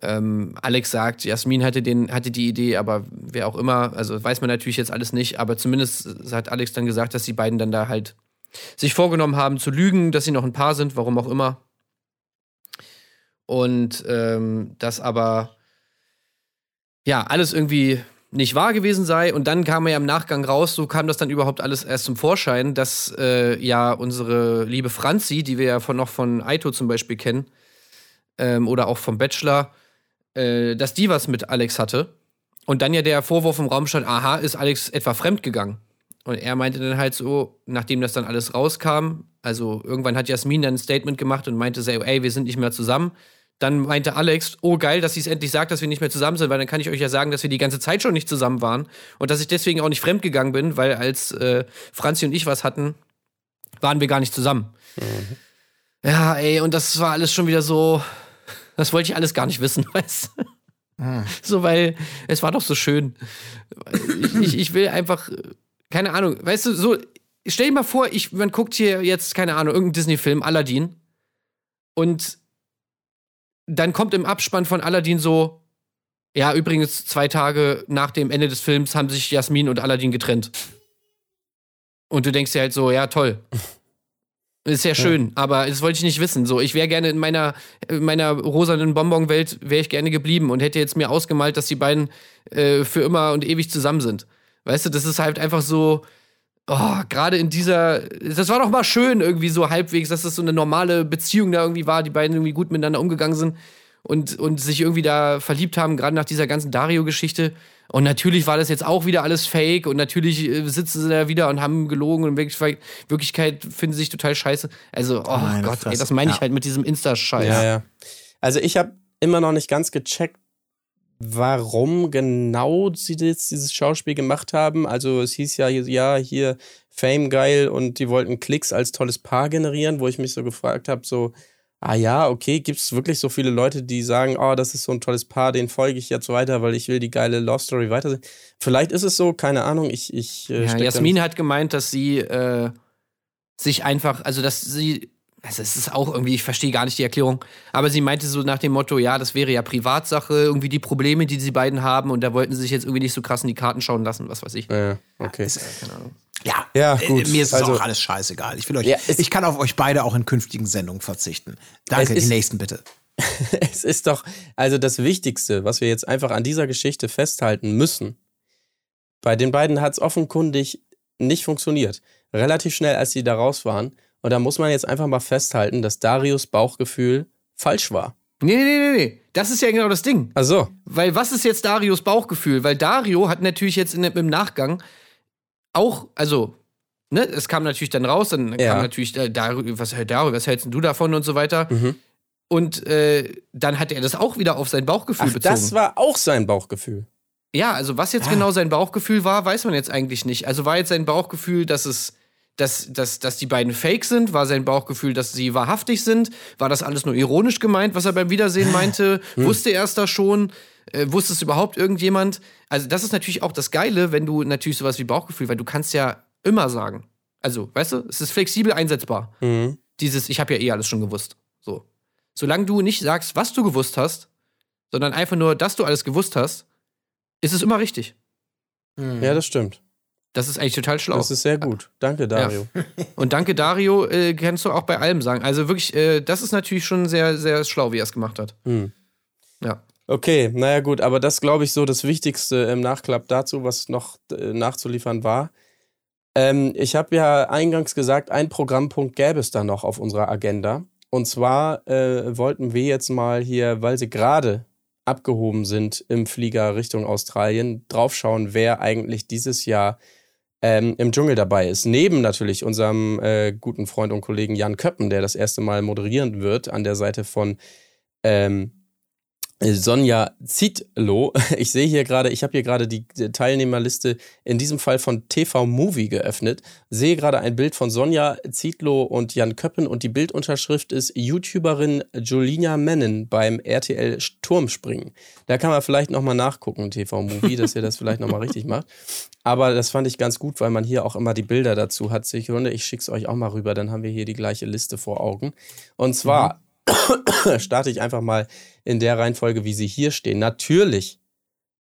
Ähm, Alex sagt, Jasmin hatte, den, hatte die Idee, aber wer auch immer, also weiß man natürlich jetzt alles nicht, aber zumindest hat Alex dann gesagt, dass die beiden dann da halt sich vorgenommen haben zu lügen, dass sie noch ein Paar sind, warum auch immer. Und ähm, das aber ja alles irgendwie nicht wahr gewesen sei. Und dann kam er ja im Nachgang raus, so kam das dann überhaupt alles erst zum Vorschein, dass äh, ja unsere liebe Franzi, die wir ja von, noch von Aito zum Beispiel kennen, ähm, oder auch vom Bachelor, äh, dass die was mit Alex hatte. Und dann ja der Vorwurf im Raum stand, aha, ist Alex etwa fremdgegangen? Und er meinte dann halt so, nachdem das dann alles rauskam, also irgendwann hat Jasmin dann ein Statement gemacht und meinte so, ey, wir sind nicht mehr zusammen. Dann meinte Alex, oh geil, dass sie es endlich sagt, dass wir nicht mehr zusammen sind, weil dann kann ich euch ja sagen, dass wir die ganze Zeit schon nicht zusammen waren und dass ich deswegen auch nicht fremdgegangen bin, weil als äh, Franzi und ich was hatten, waren wir gar nicht zusammen. Mhm. Ja, ey, und das war alles schon wieder so, das wollte ich alles gar nicht wissen, weißt du? Mhm. So, weil es war doch so schön. Ich, ich, ich will einfach, keine Ahnung, weißt du, so, stell dir mal vor, ich, man guckt hier jetzt, keine Ahnung, irgendeinen Disney-Film, Aladdin, und dann kommt im Abspann von Aladdin so, ja, übrigens, zwei Tage nach dem Ende des Films haben sich Jasmin und Aladdin getrennt. Und du denkst dir halt so, ja, toll. Ist ja schön, ja. aber das wollte ich nicht wissen. So, ich wäre gerne in meiner, in meiner rosanen Bonbon-Welt, wäre ich gerne geblieben und hätte jetzt mir ausgemalt, dass die beiden äh, für immer und ewig zusammen sind. Weißt du, das ist halt einfach so, oh, gerade in dieser, das war doch mal schön irgendwie so halbwegs, dass das so eine normale Beziehung da irgendwie war, die beiden irgendwie gut miteinander umgegangen sind und, und sich irgendwie da verliebt haben, gerade nach dieser ganzen Dario-Geschichte. Und natürlich war das jetzt auch wieder alles fake und natürlich äh, sitzen sie da wieder und haben gelogen und in Wirklichkeit finden sie sich total scheiße. Also, oh Meine Gott, ey, das meine ich ja. halt mit diesem Insta-Scheiß. Ja, ja. Also ich habe immer noch nicht ganz gecheckt, warum genau sie jetzt dieses Schauspiel gemacht haben. Also es hieß ja, ja, hier Fame geil und die wollten Klicks als tolles Paar generieren, wo ich mich so gefragt habe, so, ah ja, okay, gibt es wirklich so viele Leute, die sagen, oh, das ist so ein tolles Paar, den folge ich jetzt weiter, weil ich will die geile Love Story weitersehen. Vielleicht ist es so, keine Ahnung, ich, ich äh, ja, Jasmin hat gemeint, dass sie äh, sich einfach, also dass sie also es ist auch irgendwie, ich verstehe gar nicht die Erklärung, aber sie meinte so nach dem Motto, ja, das wäre ja Privatsache, irgendwie die Probleme, die sie beiden haben und da wollten sie sich jetzt irgendwie nicht so krass in die Karten schauen lassen, was weiß ich. Ja, okay. Ja, keine Ahnung. Ja, ja äh, gut. mir ist also, auch alles scheißegal. Ich will euch, ja, ich kann auf euch beide auch in künftigen Sendungen verzichten. Danke, die nächsten bitte. es ist doch, also das Wichtigste, was wir jetzt einfach an dieser Geschichte festhalten müssen. Bei den beiden hat es offenkundig nicht funktioniert. Relativ schnell, als sie da raus waren, und da muss man jetzt einfach mal festhalten, dass Darius Bauchgefühl falsch war. Nee, nee, nee, nee. Das ist ja genau das Ding. Ach so. Weil was ist jetzt Darius Bauchgefühl? Weil Dario hat natürlich jetzt in, im Nachgang auch, also, ne, es kam natürlich dann raus, dann ja. kam natürlich äh, Dario, was, was hältst du davon und so weiter. Mhm. Und äh, dann hat er das auch wieder auf sein Bauchgefühl Ach, bezogen. Das war auch sein Bauchgefühl. Ja, also was jetzt ah. genau sein Bauchgefühl war, weiß man jetzt eigentlich nicht. Also war jetzt sein Bauchgefühl, dass es dass, dass, dass die beiden fake sind? War sein Bauchgefühl, dass sie wahrhaftig sind? War das alles nur ironisch gemeint, was er beim Wiedersehen meinte? Hm. Wusste er es da schon? Äh, wusste es überhaupt irgendjemand? Also, das ist natürlich auch das Geile, wenn du natürlich sowas wie Bauchgefühl, weil du kannst ja immer sagen. Also, weißt du, es ist flexibel einsetzbar. Mhm. Dieses, ich habe ja eh alles schon gewusst. So. Solange du nicht sagst, was du gewusst hast, sondern einfach nur, dass du alles gewusst hast, ist es immer richtig. Mhm. Ja, das stimmt. Das ist eigentlich total schlau. Das ist sehr gut. Danke, Dario. Ja. Und danke, Dario, äh, kannst du auch bei allem sagen. Also wirklich, äh, das ist natürlich schon sehr, sehr schlau, wie er es gemacht hat. Hm. Okay, naja, gut, aber das glaube ich so das Wichtigste im Nachklapp dazu, was noch äh, nachzuliefern war. Ähm, ich habe ja eingangs gesagt, ein Programmpunkt gäbe es da noch auf unserer Agenda. Und zwar äh, wollten wir jetzt mal hier, weil sie gerade abgehoben sind im Flieger Richtung Australien, draufschauen, wer eigentlich dieses Jahr ähm, im Dschungel dabei ist. Neben natürlich unserem äh, guten Freund und Kollegen Jan Köppen, der das erste Mal moderieren wird an der Seite von ähm, Sonja Zietlow. Ich sehe hier gerade, ich habe hier gerade die Teilnehmerliste in diesem Fall von TV Movie geöffnet. Sehe gerade ein Bild von Sonja Zietlow und Jan Köppen und die Bildunterschrift ist YouTuberin Julina Mennen beim RTL Turmspringen. Da kann man vielleicht nochmal nachgucken, TV Movie, dass ihr das vielleicht nochmal richtig macht. Aber das fand ich ganz gut, weil man hier auch immer die Bilder dazu hat. Sekunde, ich schick's euch auch mal rüber, dann haben wir hier die gleiche Liste vor Augen. Und zwar starte ich einfach mal in der Reihenfolge, wie sie hier stehen. Natürlich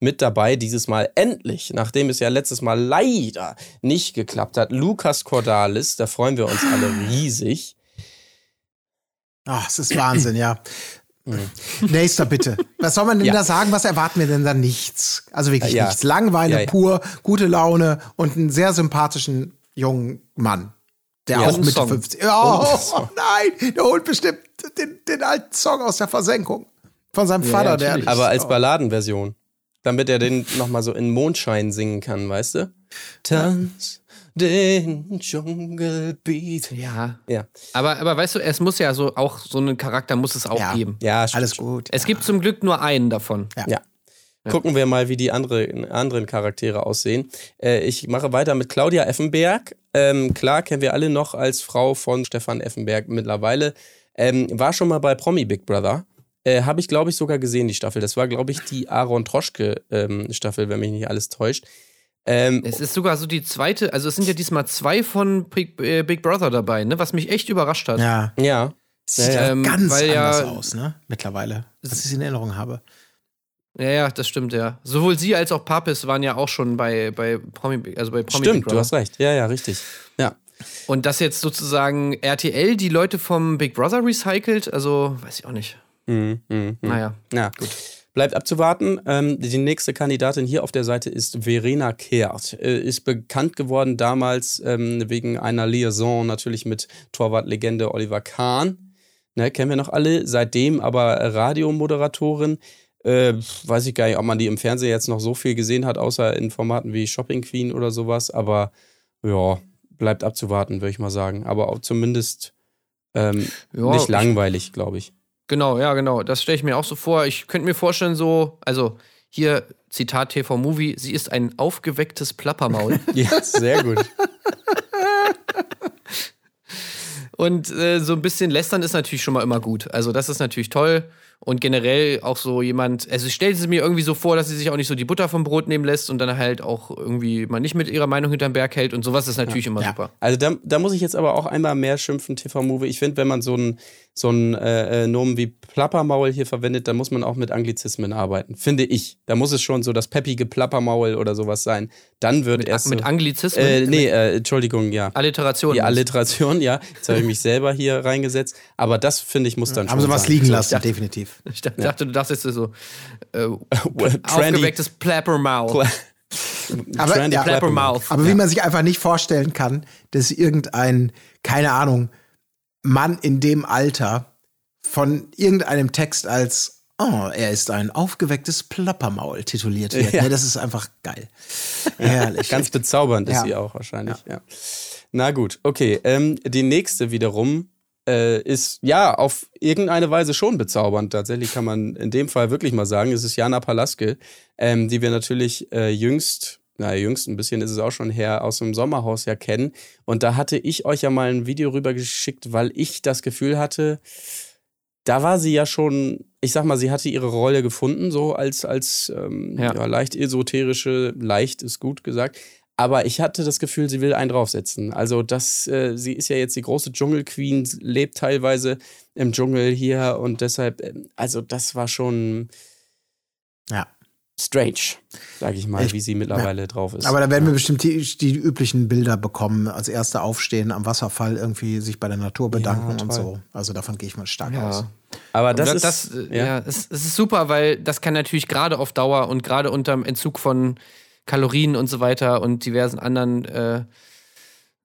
mit dabei, dieses Mal endlich, nachdem es ja letztes Mal leider nicht geklappt hat, Lukas Cordalis, da freuen wir uns alle riesig. Ach, es ist Wahnsinn, ja. Nächster bitte. Was soll man denn Ja. da sagen? Was erwarten wir denn da? Nichts. Also wirklich Ja. nichts. Langeweile Ja, pur, gute Laune und einen sehr sympathischen jungen Mann. Der auch Mitte Song. 50. Oh, oh nein, der holt bestimmt den, den alten Song aus der Versenkung. Von seinem Ja, Vater, der. natürlich. Aber als oh. Balladenversion. Damit er den nochmal so in Mondschein singen kann, weißt du? Tanz den Dschungelbeat. Ja. Ja, Aber, aber weißt du, es muss ja so auch so einen Charakter muss es auch Ja. geben. ja stimmt Alles gut. Es gibt zum Glück nur einen davon. Ja. Gucken wir mal, wie die andere, anderen Charaktere aussehen. Äh, ich mache weiter mit Claudia Effenberg. Ähm, klar, kennen wir alle noch als Frau von Stefan Effenberg mittlerweile. Ähm, war schon mal bei Promi Big Brother. Äh, Habe ich, glaube ich, sogar gesehen, die Staffel. Das war, glaube ich, die Aaron Troschke-Staffel, wenn mich nicht alles täuscht. Ähm, Es ist sogar so die zweite, also es sind ja diesmal zwei von Big, äh, Big Brother dabei, ne? Was mich echt überrascht hat. Ja. ja. Sieht Ja, ja. Ähm, ganz weil ja- anders aus, ne? Mittlerweile. Was ich in Erinnerung habe. Ja, ja, das stimmt, ja. Sowohl sie als auch Papis waren ja auch schon bei, bei Promi, Big- also bei Promi Big Stimmt, Brother. du hast recht. Ja, ja, richtig. Ja. Und dass jetzt sozusagen RTL die Leute vom Big Brother recycelt, also weiß ich auch nicht. Mhm, mhm, mhm. Naja. Ja, gut. Bleibt abzuwarten. Ähm, die nächste Kandidatin hier auf der Seite ist Verena Kehrt. Äh, ist bekannt geworden damals ähm, wegen einer Liaison natürlich mit Torwartlegende Oliver Kahn. Ne, kennen wir noch alle. Seitdem aber Radiomoderatorin. Äh, weiß ich gar nicht, ob man die im Fernsehen jetzt noch so viel gesehen hat, außer in Formaten wie Shopping Queen oder sowas. Aber ja, bleibt abzuwarten, würde ich mal sagen. Aber auch zumindest ähm, Ja, nicht ich- langweilig, glaube ich. Genau, ja, genau. Das stelle ich mir auch so vor. Ich könnte mir vorstellen, so, also hier Zitat TV Movie, sie ist ein aufgewecktes Plappermaul. Ja, sehr gut. Und äh, so ein bisschen lästern ist natürlich schon mal immer gut. Also, das ist natürlich toll. Und generell auch so jemand, also ich stelle sie mir irgendwie so vor, dass sie sich auch nicht so die Butter vom Brot nehmen lässt und dann halt auch irgendwie mal nicht mit ihrer Meinung hinterm Berg hält und sowas ist natürlich immer Ja. super. Also da, da muss ich jetzt aber auch einmal mehr schimpfen, TV-Movie. Ich finde, wenn man so einen so einen, äh, äh, Nomen wie Plappermaul hier verwendet, dann muss man auch mit Anglizismen arbeiten. Finde ich. Da muss es schon so das peppige Plappermaul oder sowas sein. Dann wird Mit, erst mit so, Anglizismen? äh, Nee, äh, Entschuldigung, ja. Alliteration. Die Alliteration, ja. Jetzt habe ich mich selber hier reingesetzt. Aber das, finde ich, muss dann Haben schon sie was sein. liegen lassen, definitiv. Ich dachte, dachte, du dachtest so, äh, aufgewecktes Plappermaul. Aber, Trendy ja, Plappermouth. aber wie man sich einfach nicht vorstellen kann, dass irgendein, keine Ahnung, Mann in dem Alter von irgendeinem Text als Oh, er ist ein aufgewecktes Plappermaul tituliert wird. Ja. Ne, das ist einfach geil. Herrlich. Ganz bezaubernd ist Ja. sie auch wahrscheinlich. Ja. Na gut, okay. Ähm, die nächste wiederum äh, ist ja auf irgendeine Weise schon bezaubernd. Tatsächlich kann man in dem Fall wirklich mal sagen, es ist Jana Palaske, ähm, die wir natürlich äh, jüngst, na jüngst ein bisschen ist es auch schon her, aus dem Sommerhaus ja kennen. Und da hatte ich euch ja mal ein Video rübergeschickt, weil ich das Gefühl hatte, da war sie ja schon, ich sag mal, sie hatte ihre Rolle gefunden, so als, als ähm, Ja. ja. leicht esoterische, leicht ist gut gesagt. Aber ich hatte das Gefühl, sie will einen draufsetzen. Also, das, äh, sie ist ja jetzt die große Dschungelqueen, lebt teilweise im Dschungel hier und deshalb, ähm, also, das war schon ja. Strange, sage ich mal, Ich- wie sie mittlerweile drauf ist. Aber da werden wir bestimmt die, die üblichen Bilder bekommen. Als erste aufstehen am Wasserfall, irgendwie sich bei der Natur bedanken und toll. so. Also davon gehe ich mal stark Ja. aus. Aber das, das, ist, das, äh, ja, es, es ist super, weil das kann natürlich gerade auf Dauer und gerade unterm Entzug von Kalorien und so weiter und diversen anderen, äh,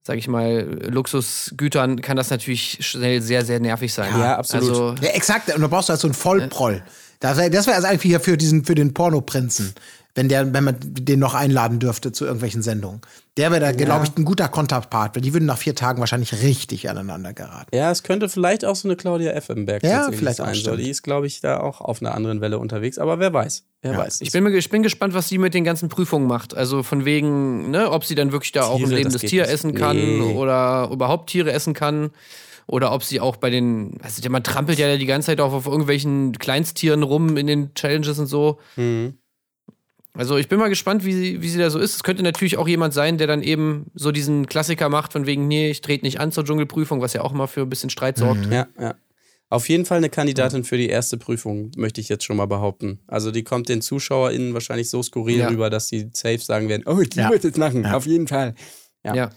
sag ich mal, Luxusgütern, kann das natürlich schnell sehr, sehr nervig sein. Ja, absolut. Also, Ja, exakt. Und da brauchst du halt so einen Vollproll. Das wäre das wär also eigentlich hier für diesen, für den Pornoprinzen. wenn der, wenn man den noch einladen dürfte zu irgendwelchen Sendungen. Der wäre da, glaube ich, ein guter Konterpart, weil die würden nach vier Tagen wahrscheinlich richtig aneinander geraten. Ja, es könnte vielleicht auch so eine Claudia Effenberg Ja, vielleicht auch, sein. Stimmt. die ist, glaube ich, da auch auf einer anderen Welle unterwegs. Aber wer weiß. Wer weiß. Ich bin, mir- ich bin gespannt, was sie mit den ganzen Prüfungen macht. Also von wegen, ne, ob sie dann wirklich da auch ein Tiere, lebendes Tier nicht. essen kann Nee. oder überhaupt Tiere essen kann. Oder ob sie auch bei den, also man trampelt ja die ganze Zeit auch auf irgendwelchen Kleinsttieren rum in den Challenges und so. Mhm. Also ich bin mal gespannt, wie sie, wie sie da so ist. Es könnte natürlich auch jemand sein, der dann eben so diesen Klassiker macht, von wegen, nee, ich trete nicht an zur Dschungelprüfung, was ja auch immer für ein bisschen Streit sorgt. Ja, ja. Auf jeden Fall eine Kandidatin für die erste Prüfung, möchte ich jetzt schon mal behaupten. Also die kommt den ZuschauerInnen wahrscheinlich so skurril Ja. rüber, dass sie safe sagen werden, oh, die Ja. wird jetzt lachen, auf jeden Fall. Ja. Ja.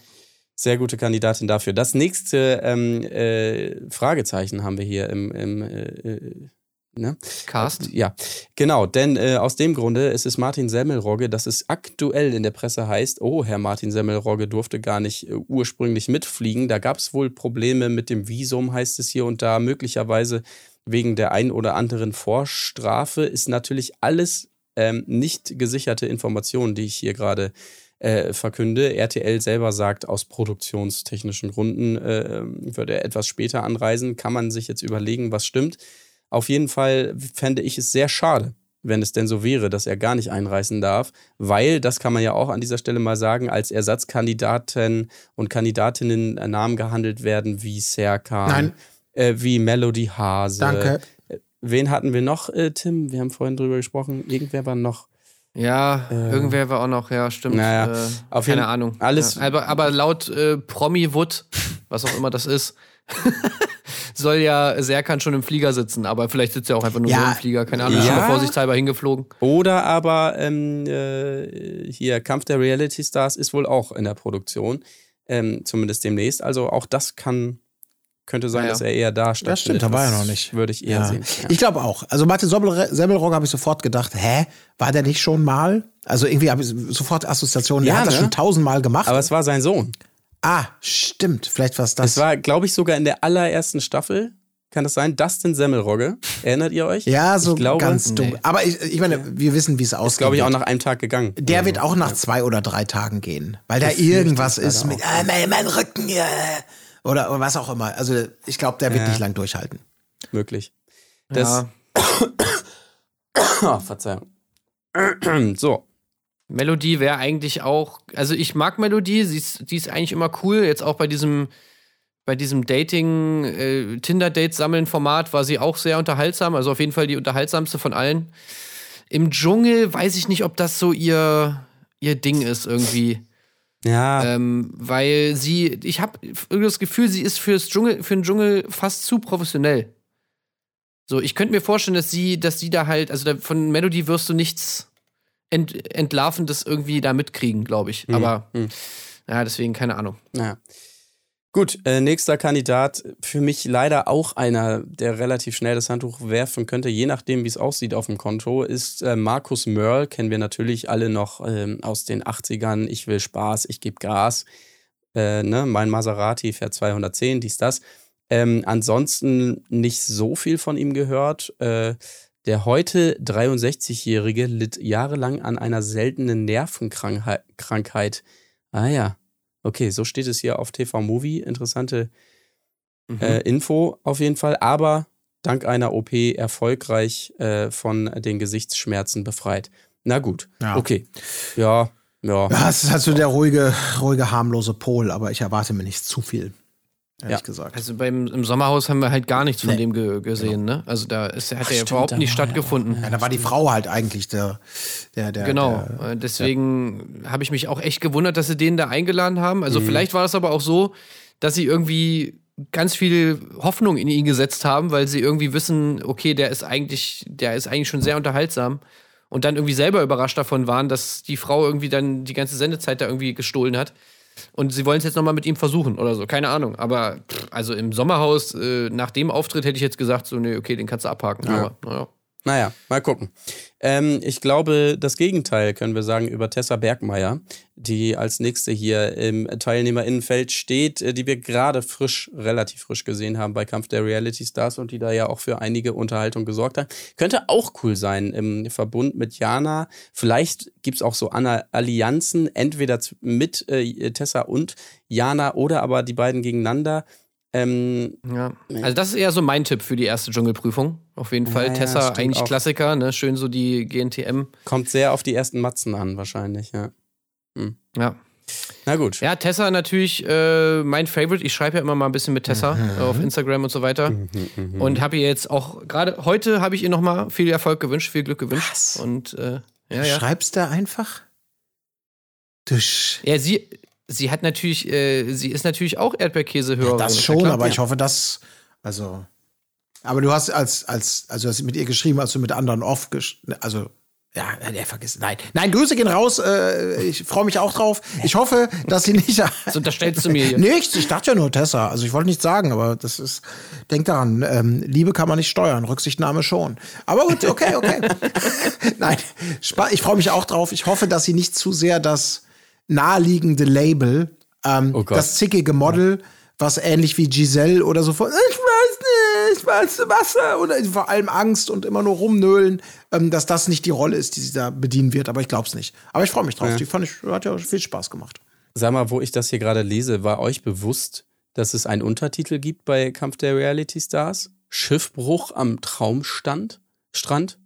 Sehr gute Kandidatin dafür. Das nächste ähm, äh, Fragezeichen haben wir hier im, im äh, äh, ne? Cast. Ja, genau, denn äh, aus dem Grunde, es ist Martin Semmelrogge, dass es aktuell in der Presse heißt, oh, Herr Martin Semmelrogge durfte gar nicht äh, ursprünglich mitfliegen. Da gab es wohl Probleme mit dem Visum, heißt es hier und da, möglicherweise wegen der ein oder anderen Vorstrafe. Ist natürlich alles ähm, nicht gesicherte Informationen, die ich hier gerade äh, verkünde. RTL selber sagt, aus produktionstechnischen Gründen äh, würde er etwas später anreisen. Kann man sich jetzt überlegen, was stimmt. Auf jeden Fall fände ich es sehr schade, wenn es denn so wäre, dass er gar nicht einreisen darf, weil, das kann man ja auch an dieser Stelle mal sagen, als Ersatzkandidaten und Kandidatinnen äh, Namen gehandelt werden wie Serkan. Äh, wie Melody Hase. Danke. Äh, Wen hatten wir noch, äh, Tim? Wir haben vorhin drüber gesprochen. Irgendwer war noch. Ja, irgendwer war auch noch, ja, stimmt. Äh. Naja, äh, auf keine jeden- Ahnung. alles- Ja, aber, aber laut äh, Promi-Wood, was auch immer das ist, soll ja Serkan schon im Flieger sitzen, aber vielleicht sitzt er auch einfach nur Ja. so im Flieger, keine Ahnung, ist schon Ja. mal vorsichtshalber hingeflogen. Oder aber ähm, äh, hier Kampf der Reality Stars ist wohl auch in der Produktion, ähm, zumindest demnächst. Also auch das kann könnte sein, Ja, dass er eher da stattfindet. Das stimmt, da war er Das noch nicht. Würde ich eher Ja. sehen. Ja. Ich glaube auch. Also Martin Semmelrogge habe ich sofort gedacht, hä, war der nicht schon mal? Also irgendwie habe ich sofort Assoziationen, der Ja, hat das ne? schon tausendmal gemacht. Aber es war sein Sohn. ah, stimmt, vielleicht war es das. Es war, glaube ich, sogar in der allerersten Staffel. Kann das sein? Dustin Semmelrogge. Erinnert ihr euch? ja, so ich glaube, ganz dumm. Nee. Aber ich, ich meine, wir wissen, wie es Ist, ausgeht. glaube ich, auch nach einem Tag gegangen. Der wird auch nach zwei oder drei Tagen gehen, weil da irgendwas ist mit ah, mein, mein Rücken ja. Oder, oder was auch immer. Also ich glaube, der wird Ja. nicht lang durchhalten. Möglich. Das, Ja. oh, Verzeihung. so. Melodie wäre eigentlich auch, also ich mag Melodie, sie ist, die ist eigentlich immer cool. Jetzt auch bei diesem, bei diesem Dating, äh, Tinder-Date-Sammeln-Format war sie auch sehr unterhaltsam, also auf jeden Fall die unterhaltsamste von allen. Im Dschungel weiß ich nicht, ob das so ihr, ihr Ding ist irgendwie. Ja. Ähm, weil sie, ich habe das Gefühl, sie ist fürs Dschungel, für den Dschungel fast zu professionell. So, ich könnte mir vorstellen, dass sie, dass sie da halt, also da, von Melody wirst du nichts ent, Entlarvendes irgendwie da mitkriegen, glaube ich. Aber hm. ja, deswegen keine Ahnung. Ja. Gut, äh, nächster Kandidat, für mich leider auch einer, der relativ schnell das Handtuch werfen könnte, je nachdem, wie es aussieht auf dem Konto, ist äh, Markus Mörl, kennen wir natürlich alle noch ähm, aus den 80ern. Ich will Spaß, ich gebe Gas. Äh, ne? Mein Maserati fährt 210, dies, das. Ähm, ansonsten nicht so viel von ihm gehört. Äh, der heute 63-Jährige litt jahrelang an einer seltenen Nervenkrankheit. Ah ja, Okay, so steht es hier auf TV Movie. Interessante Mhm. äh, Info auf jeden Fall. Aber dank einer OP erfolgreich äh, von den Gesichtsschmerzen befreit. Na gut, Ja. okay. Ja, ja. Es ist halt so der ruhige, ruhige, harmlose Pol, aber ich erwarte mir nicht zu viel. Ehrlich Ja. gesagt. Also beim, im Sommerhaus haben wir halt gar nichts von Nee. dem ge gesehen, ne? Also da ist, hat er ja stimmt, überhaupt nicht er stattgefunden. Ja, da war die Frau halt eigentlich der, der, der Genau, Der, äh, deswegen habe ich mich auch echt gewundert, dass sie den da eingeladen haben. Also Mhm. vielleicht war das aber auch so, dass sie irgendwie ganz viel Hoffnung in ihn gesetzt haben, weil sie irgendwie wissen, okay, der ist eigentlich, der ist eigentlich schon sehr unterhaltsam und dann irgendwie selber überrascht davon waren, dass die Frau irgendwie dann die ganze Sendezeit da irgendwie gestohlen hat. Und sie wollen es jetzt nochmal mit ihm versuchen oder so, keine Ahnung. Aber also im Sommerhaus, äh, nach dem Auftritt hätte ich jetzt gesagt, so, nee, okay, den kannst du abhaken. Ja. Aber naja. Naja, mal gucken. Ähm, ich glaube, das Gegenteil können wir sagen über Tessa Bergmeier, die als nächste hier im Teilnehmerinnenfeld steht, äh, die wir gerade frisch, relativ frisch gesehen haben bei Kampf der Reality Stars und die da ja auch für einige Unterhaltung gesorgt hat. Könnte auch cool sein im Verbund mit Jana. Vielleicht gibt's auch so Allianzen, entweder mit äh, Tessa und Jana oder aber die beiden gegeneinander. Ähm, Ja. Also das ist eher so mein Tipp für die erste Dschungelprüfung. Auf jeden Fall. Ja, ja, Tessa, eigentlich auch. Klassiker, ne? Schön so die GNTM. kommt sehr auf die ersten Matzen an, wahrscheinlich, ja. Ja. Na gut. Ja, Tessa natürlich äh, mein Favorite. Ich schreibe ja immer mal ein bisschen mit Tessa Mhm. auf Instagram und so weiter. Und habe ihr jetzt auch, gerade heute habe ich ihr nochmal viel Erfolg gewünscht, viel Glück gewünscht. Was? Und äh, Du ja, ja. schreibst da einfach? Du Ja, sie, sie hat natürlich, äh, sie ist natürlich auch Erdbeerkäsehörerin. das ja schon, klar. aber ich hoffe, dass. Also. Aber du hast als, als, also hast mit ihr geschrieben, als du mit anderen off gesch also ja, der vergisst. Nein. Nein, Grüße gehen raus. Äh, ich freue mich auch drauf. Ich hoffe, dass sie nicht. Das unterstellst du mir hier. Nichts, ich dachte ja nur Tessa. Also ich wollte nichts sagen, aber das ist. Denk daran, ähm, Liebe kann man nicht steuern, Rücksichtnahme schon. Aber gut, okay, okay. Nein, ich freue mich auch drauf. Ich hoffe, dass sie nicht zu sehr das naheliegende Label, ähm, Oh das zickige Model, was ähnlich wie Giselle oder so von, ich weiß nicht, weißt du was, oder vor allem Angst und immer nur rumnölen, ähm, dass das nicht die Rolle ist, die sie da bedienen wird. Aber ich glaube es nicht. Aber ich freue mich drauf. Die fand ich, hat ja viel Spaß gemacht. Sag mal, wo ich das hier gerade lese, war euch bewusst, dass es einen Untertitel gibt bei Kampf der Reality Stars? Schiffbruch am Traumstand? Strand?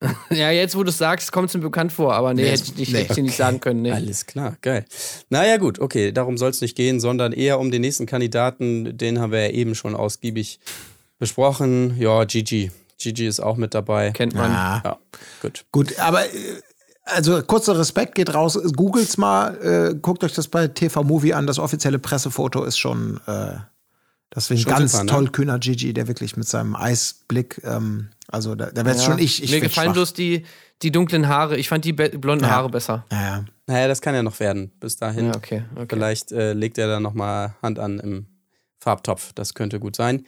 Ja, jetzt wo du es sagst, kommt es mir bekannt vor, aber nee, Nee, hätte ich nicht, nee. hätte ich dir nicht sagen können. Nee. Alles klar, geil. Naja, gut, okay, darum soll es nicht gehen, sondern eher um den nächsten Kandidaten, den haben wir ja eben schon ausgiebig besprochen. Ja, Gigi. Gigi ist auch mit dabei. Kennt man. Ah. Ja, gut. Gut, aber äh, also kurzer Respekt geht raus. Googelt's mal, äh, guckt euch das bei TV Movie an. Das offizielle Pressefoto ist schon, äh, das ist ein ganz super, ne? tollkühner Gigi, der wirklich mit seinem Eisblick, ähm, also da, da wäre Ja. schon ich. ich mir gefallen schwach. bloß die, die dunklen Haare. Ich fand die blonden Ja. Haare besser. Ja, ja. Naja, das kann ja noch werden. Bis dahin. Ja, okay. okay. Vielleicht äh, legt er da nochmal Hand an im Farbtopf. Das könnte gut sein.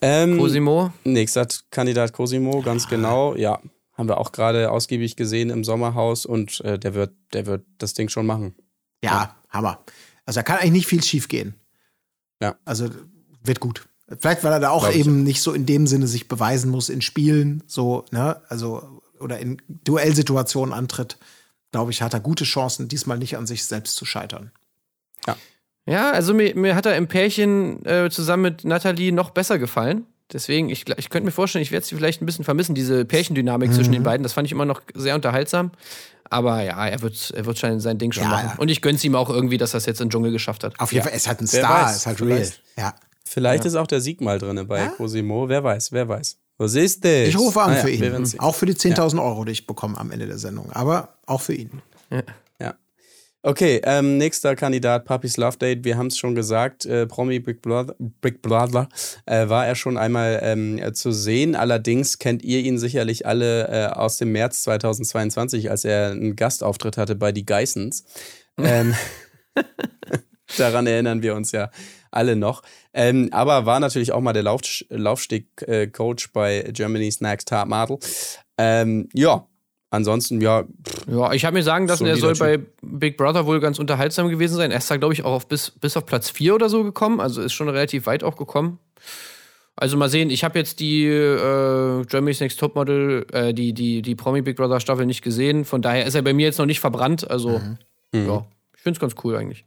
Ähm, Cosimo. Nächster Kandidat Cosimo, ganz genau. Ja, haben wir auch gerade ausgiebig gesehen im Sommerhaus und äh, der wird, der wird das Ding schon machen. ja, Hammer. Also da kann eigentlich nicht viel schief gehen. Ja. Also wird gut. Vielleicht, weil er da auch Glaub ich eben nicht so in dem Sinne sich beweisen muss in Spielen, so, ne, also, oder in Duellsituationen antritt, glaube ich, hat er gute Chancen, diesmal nicht an sich selbst zu scheitern. Ja, also mir, mir hat er im Pärchen äh, zusammen mit Nathalie noch besser gefallen. Deswegen, ich, ich könnte mir vorstellen, ich werde sie vielleicht ein bisschen vermissen, diese Pärchendynamik zwischen Mhm. den beiden. Das fand ich immer noch sehr unterhaltsam. Aber ja, er wird, er wird schon sein Ding schon Ja, machen. ja. Und ich gönn's ihm auch irgendwie, dass er es jetzt in den Dschungel geschafft hat. Auf jeden Fall, er ist halt ein Wer Star, weiß, ist halt vielleicht. real. Ja. Vielleicht ist auch der Sieg mal drin bei Cosimo. Wer weiß, wer weiß. Was ist das? Ich rufe an Naja, für ihn. Auch für die 10.000 Euro, die ich bekomme am Ende der Sendung. Aber auch für ihn. Ja. Okay, ähm, nächster Kandidat, Papis Love Date. Wir haben es schon gesagt, äh, Promi Big Brother, Big Brother äh, war er schon einmal ähm, äh, zu sehen. Allerdings kennt ihr ihn sicherlich alle äh, aus dem März 2022, als er einen Gastauftritt hatte bei Die Geissens. Ähm, daran erinnern wir uns ja alle noch. Ähm, aber war natürlich auch mal der Lauf, Laufsteg-Coach bei Germany's Next Top Model. Ähm, ja, ansonsten, ja, Ja, ich habe mir sagen lassen, er soll Solider bei Big Brother wohl ganz unterhaltsam gewesen sein. Er ist da, glaube ich, auch auf bis, bis auf Platz 4 oder so gekommen. Also ist schon relativ weit auch gekommen. Also mal sehen, ich habe jetzt die äh, Germany's Next Topmodel, äh, die, die, die Promi Big Brother Staffel nicht gesehen. Von daher ist er bei mir jetzt noch nicht verbrannt. Also, ja, ich finde es ganz cool eigentlich.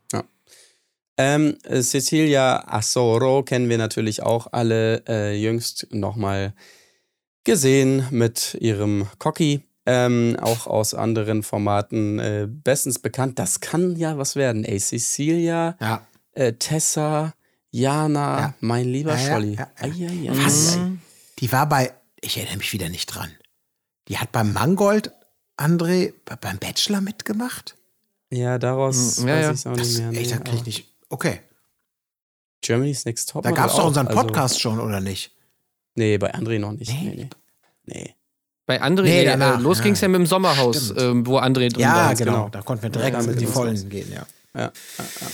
Ähm, äh, Cecilia Assoro kennen wir natürlich auch alle äh, jüngst nochmal gesehen mit ihrem Cocky. Ähm, auch aus anderen Formaten äh, bestens bekannt. Das kann ja was werden. Ey, Cecilia, Ja. äh, Tessa, Jana, Ja. mein lieber Ja, Scholli. Was? Die war bei, ich erinnere mich wieder nicht dran. Die hat beim Mangold André be- beim Bachelor mitgemacht? Ja, daraus ja, weiß ich es auch Das, nicht mehr. ey, nee, da krieg ich nicht. Okay. Germany's Next Top. Da gab es doch unseren Also, Podcast schon, oder nicht? nee, bei André noch nicht. Nee. Nee, nee. nee. Bei André, Nee, danach, äh, los ja. ging's ja mit dem Sommerhaus, ähm, wo André drin Ja, war. genau. genau. Da konnten wir direkt Ja, mit die Vollen gehen, ja. Ja, ja, ja.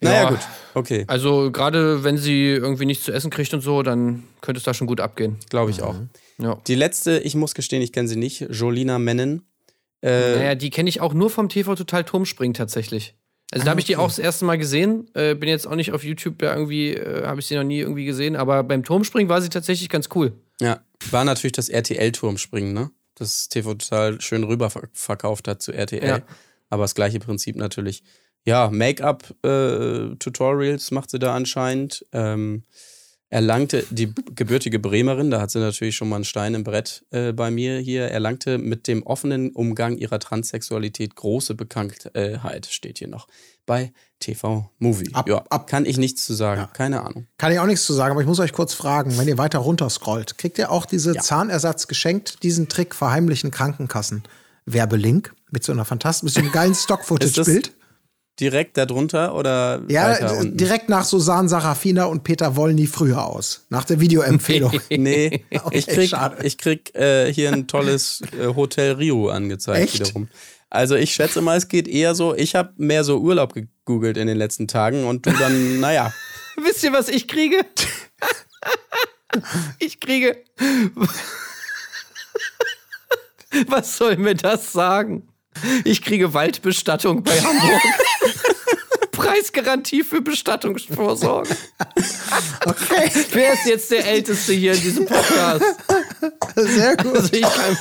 Naja, Ja. gut. Okay, Also gerade wenn sie irgendwie nichts zu essen kriegt und so, dann könnte es da schon gut abgehen. glaube ich auch. Ja. Die letzte, ich muss gestehen, ich kenne sie nicht, Jolina Mennen. Äh, Naja, die kenne ich auch nur vom TV Total Turmspringen tatsächlich. Also da habe ich die auch das erste Mal gesehen. Äh, bin jetzt auch nicht auf YouTube ja, irgendwie, äh, habe ich sie noch nie irgendwie gesehen, aber beim Turmspringen war sie tatsächlich ganz cool. Ja, war natürlich das RTL-Turmspringen, ne? Das TV total schön rüber ver- verkauft hat zu RTL. Ja. Aber das gleiche Prinzip natürlich. Ja, Make-up-Tutorials macht sie da anscheinend. Ähm, erlangte die gebürtige Bremerin, da hat sie natürlich schon mal einen Stein im Brett äh, bei mir hier, erlangte mit dem offenen Umgang ihrer Transsexualität große Bekanntheit, steht hier noch. Bei TV Movie. Ab- ja, ab- kann ich nichts zu sagen. Keine Ahnung. Kann ich auch nichts zu sagen, aber ich muss euch kurz fragen, wenn ihr weiter runter scrollt, kriegt ihr auch diese Zahnersatz geschenkt, diesen Trick verheimlichen Krankenkassen? Werbelink mit so einer fantastischen, mit so einem geilen Stock-Footage-Bild. Direkt darunter oder Ja, direkt nach Susan Sarafina und Peter Wollny früher aus. Nach der Videoempfehlung. Nee, Okay, ich krieg, schade. ich krieg äh, hier ein tolles äh, Hotel Rio angezeigt Echt? wiederum. Also ich schätze mal, es geht eher so, ich habe mehr so Urlaub gegoogelt in den letzten Tagen und du dann, naja, Wisst ihr, was ich kriege? ich kriege. was soll mir das sagen? Ich kriege Waldbestattung bei Hamburg. Preisgarantie für Bestattungsvorsorge. Okay, Wer ist jetzt der Älteste hier in diesem Podcast? sehr gut. Also ich kann.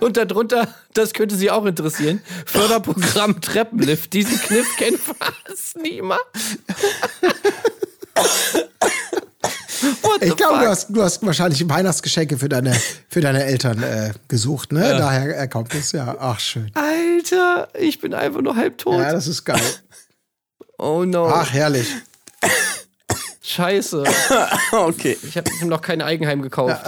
Und darunter, das könnte Sie auch interessieren, Förderprogramm Treppenlift. Diesen Kniff kennt fast niemand. Ich glaube, du hast, du hast wahrscheinlich Weihnachtsgeschenke für deine, für deine Eltern äh, gesucht, ne? Daher äh, kommt es ja. Ach, schön. Alter, ich bin einfach nur halb tot. Ja, das ist geil. oh no. Ach, herrlich. Scheiße. okay, Ich habe ihm noch kein Eigenheim gekauft.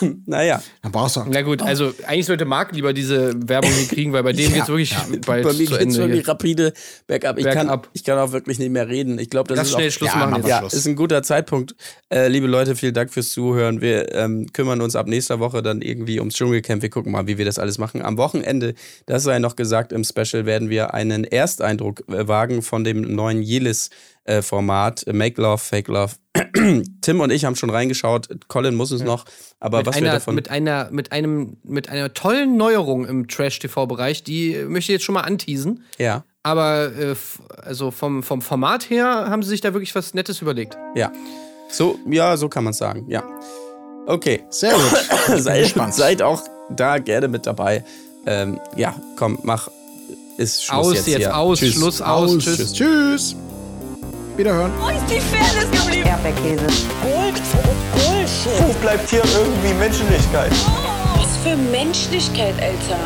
naja. Dann brauchst du auch. Na gut, also eigentlich sollte Marc lieber diese Werbung hier kriegen, weil bei dem Ja, geht's wirklich ja. bald Bei mir zu geht's Ende. wirklich rapide bergab. Ich, Kann, Bergab. ich kann auch wirklich nicht mehr reden. Ich glaube, das Lass ist schnell auch, Schluss Ja, machen jetzt. wir Ja, Schluss. ist ein guter Zeitpunkt. Äh, liebe Leute, vielen Dank fürs Zuhören. Wir ähm, kümmern uns ab nächster Woche dann irgendwie ums Dschungelcamp. Wir gucken mal, wie wir das alles machen. Am Wochenende, das sei noch gesagt, im Special werden wir einen Ersteindruck äh, wagen von dem neuen Jelis-Format Make Love, Fake Love. Tim und ich haben schon reingeschaut. Colin muss es noch. Aber Mit was wir einer, davon. mit einer, mit einem, mit einer tollen Neuerung im Trash-TV-Bereich, die äh, möchte ich jetzt schon mal anteasen. ja, Aber äh, also vom, vom Format her haben sie sich da wirklich was Nettes überlegt. ja. So, ja, so kann man es sagen. Ja. Okay. Sehr gut. Seid, gespannt. seid auch da gerne mit dabei. Ähm, ja, komm, mach. Ist Schluss Aus jetzt, jetzt, hier. aus, Tschüss. Schluss, aus, Aus. tschüss. Tschüss. Wiederhören. Wo ist die Fairness geblieben? Erdbeerkäse. Gold, Bullshit. Wo bleibt hier irgendwie Menschlichkeit? Was für Menschlichkeit, Alter.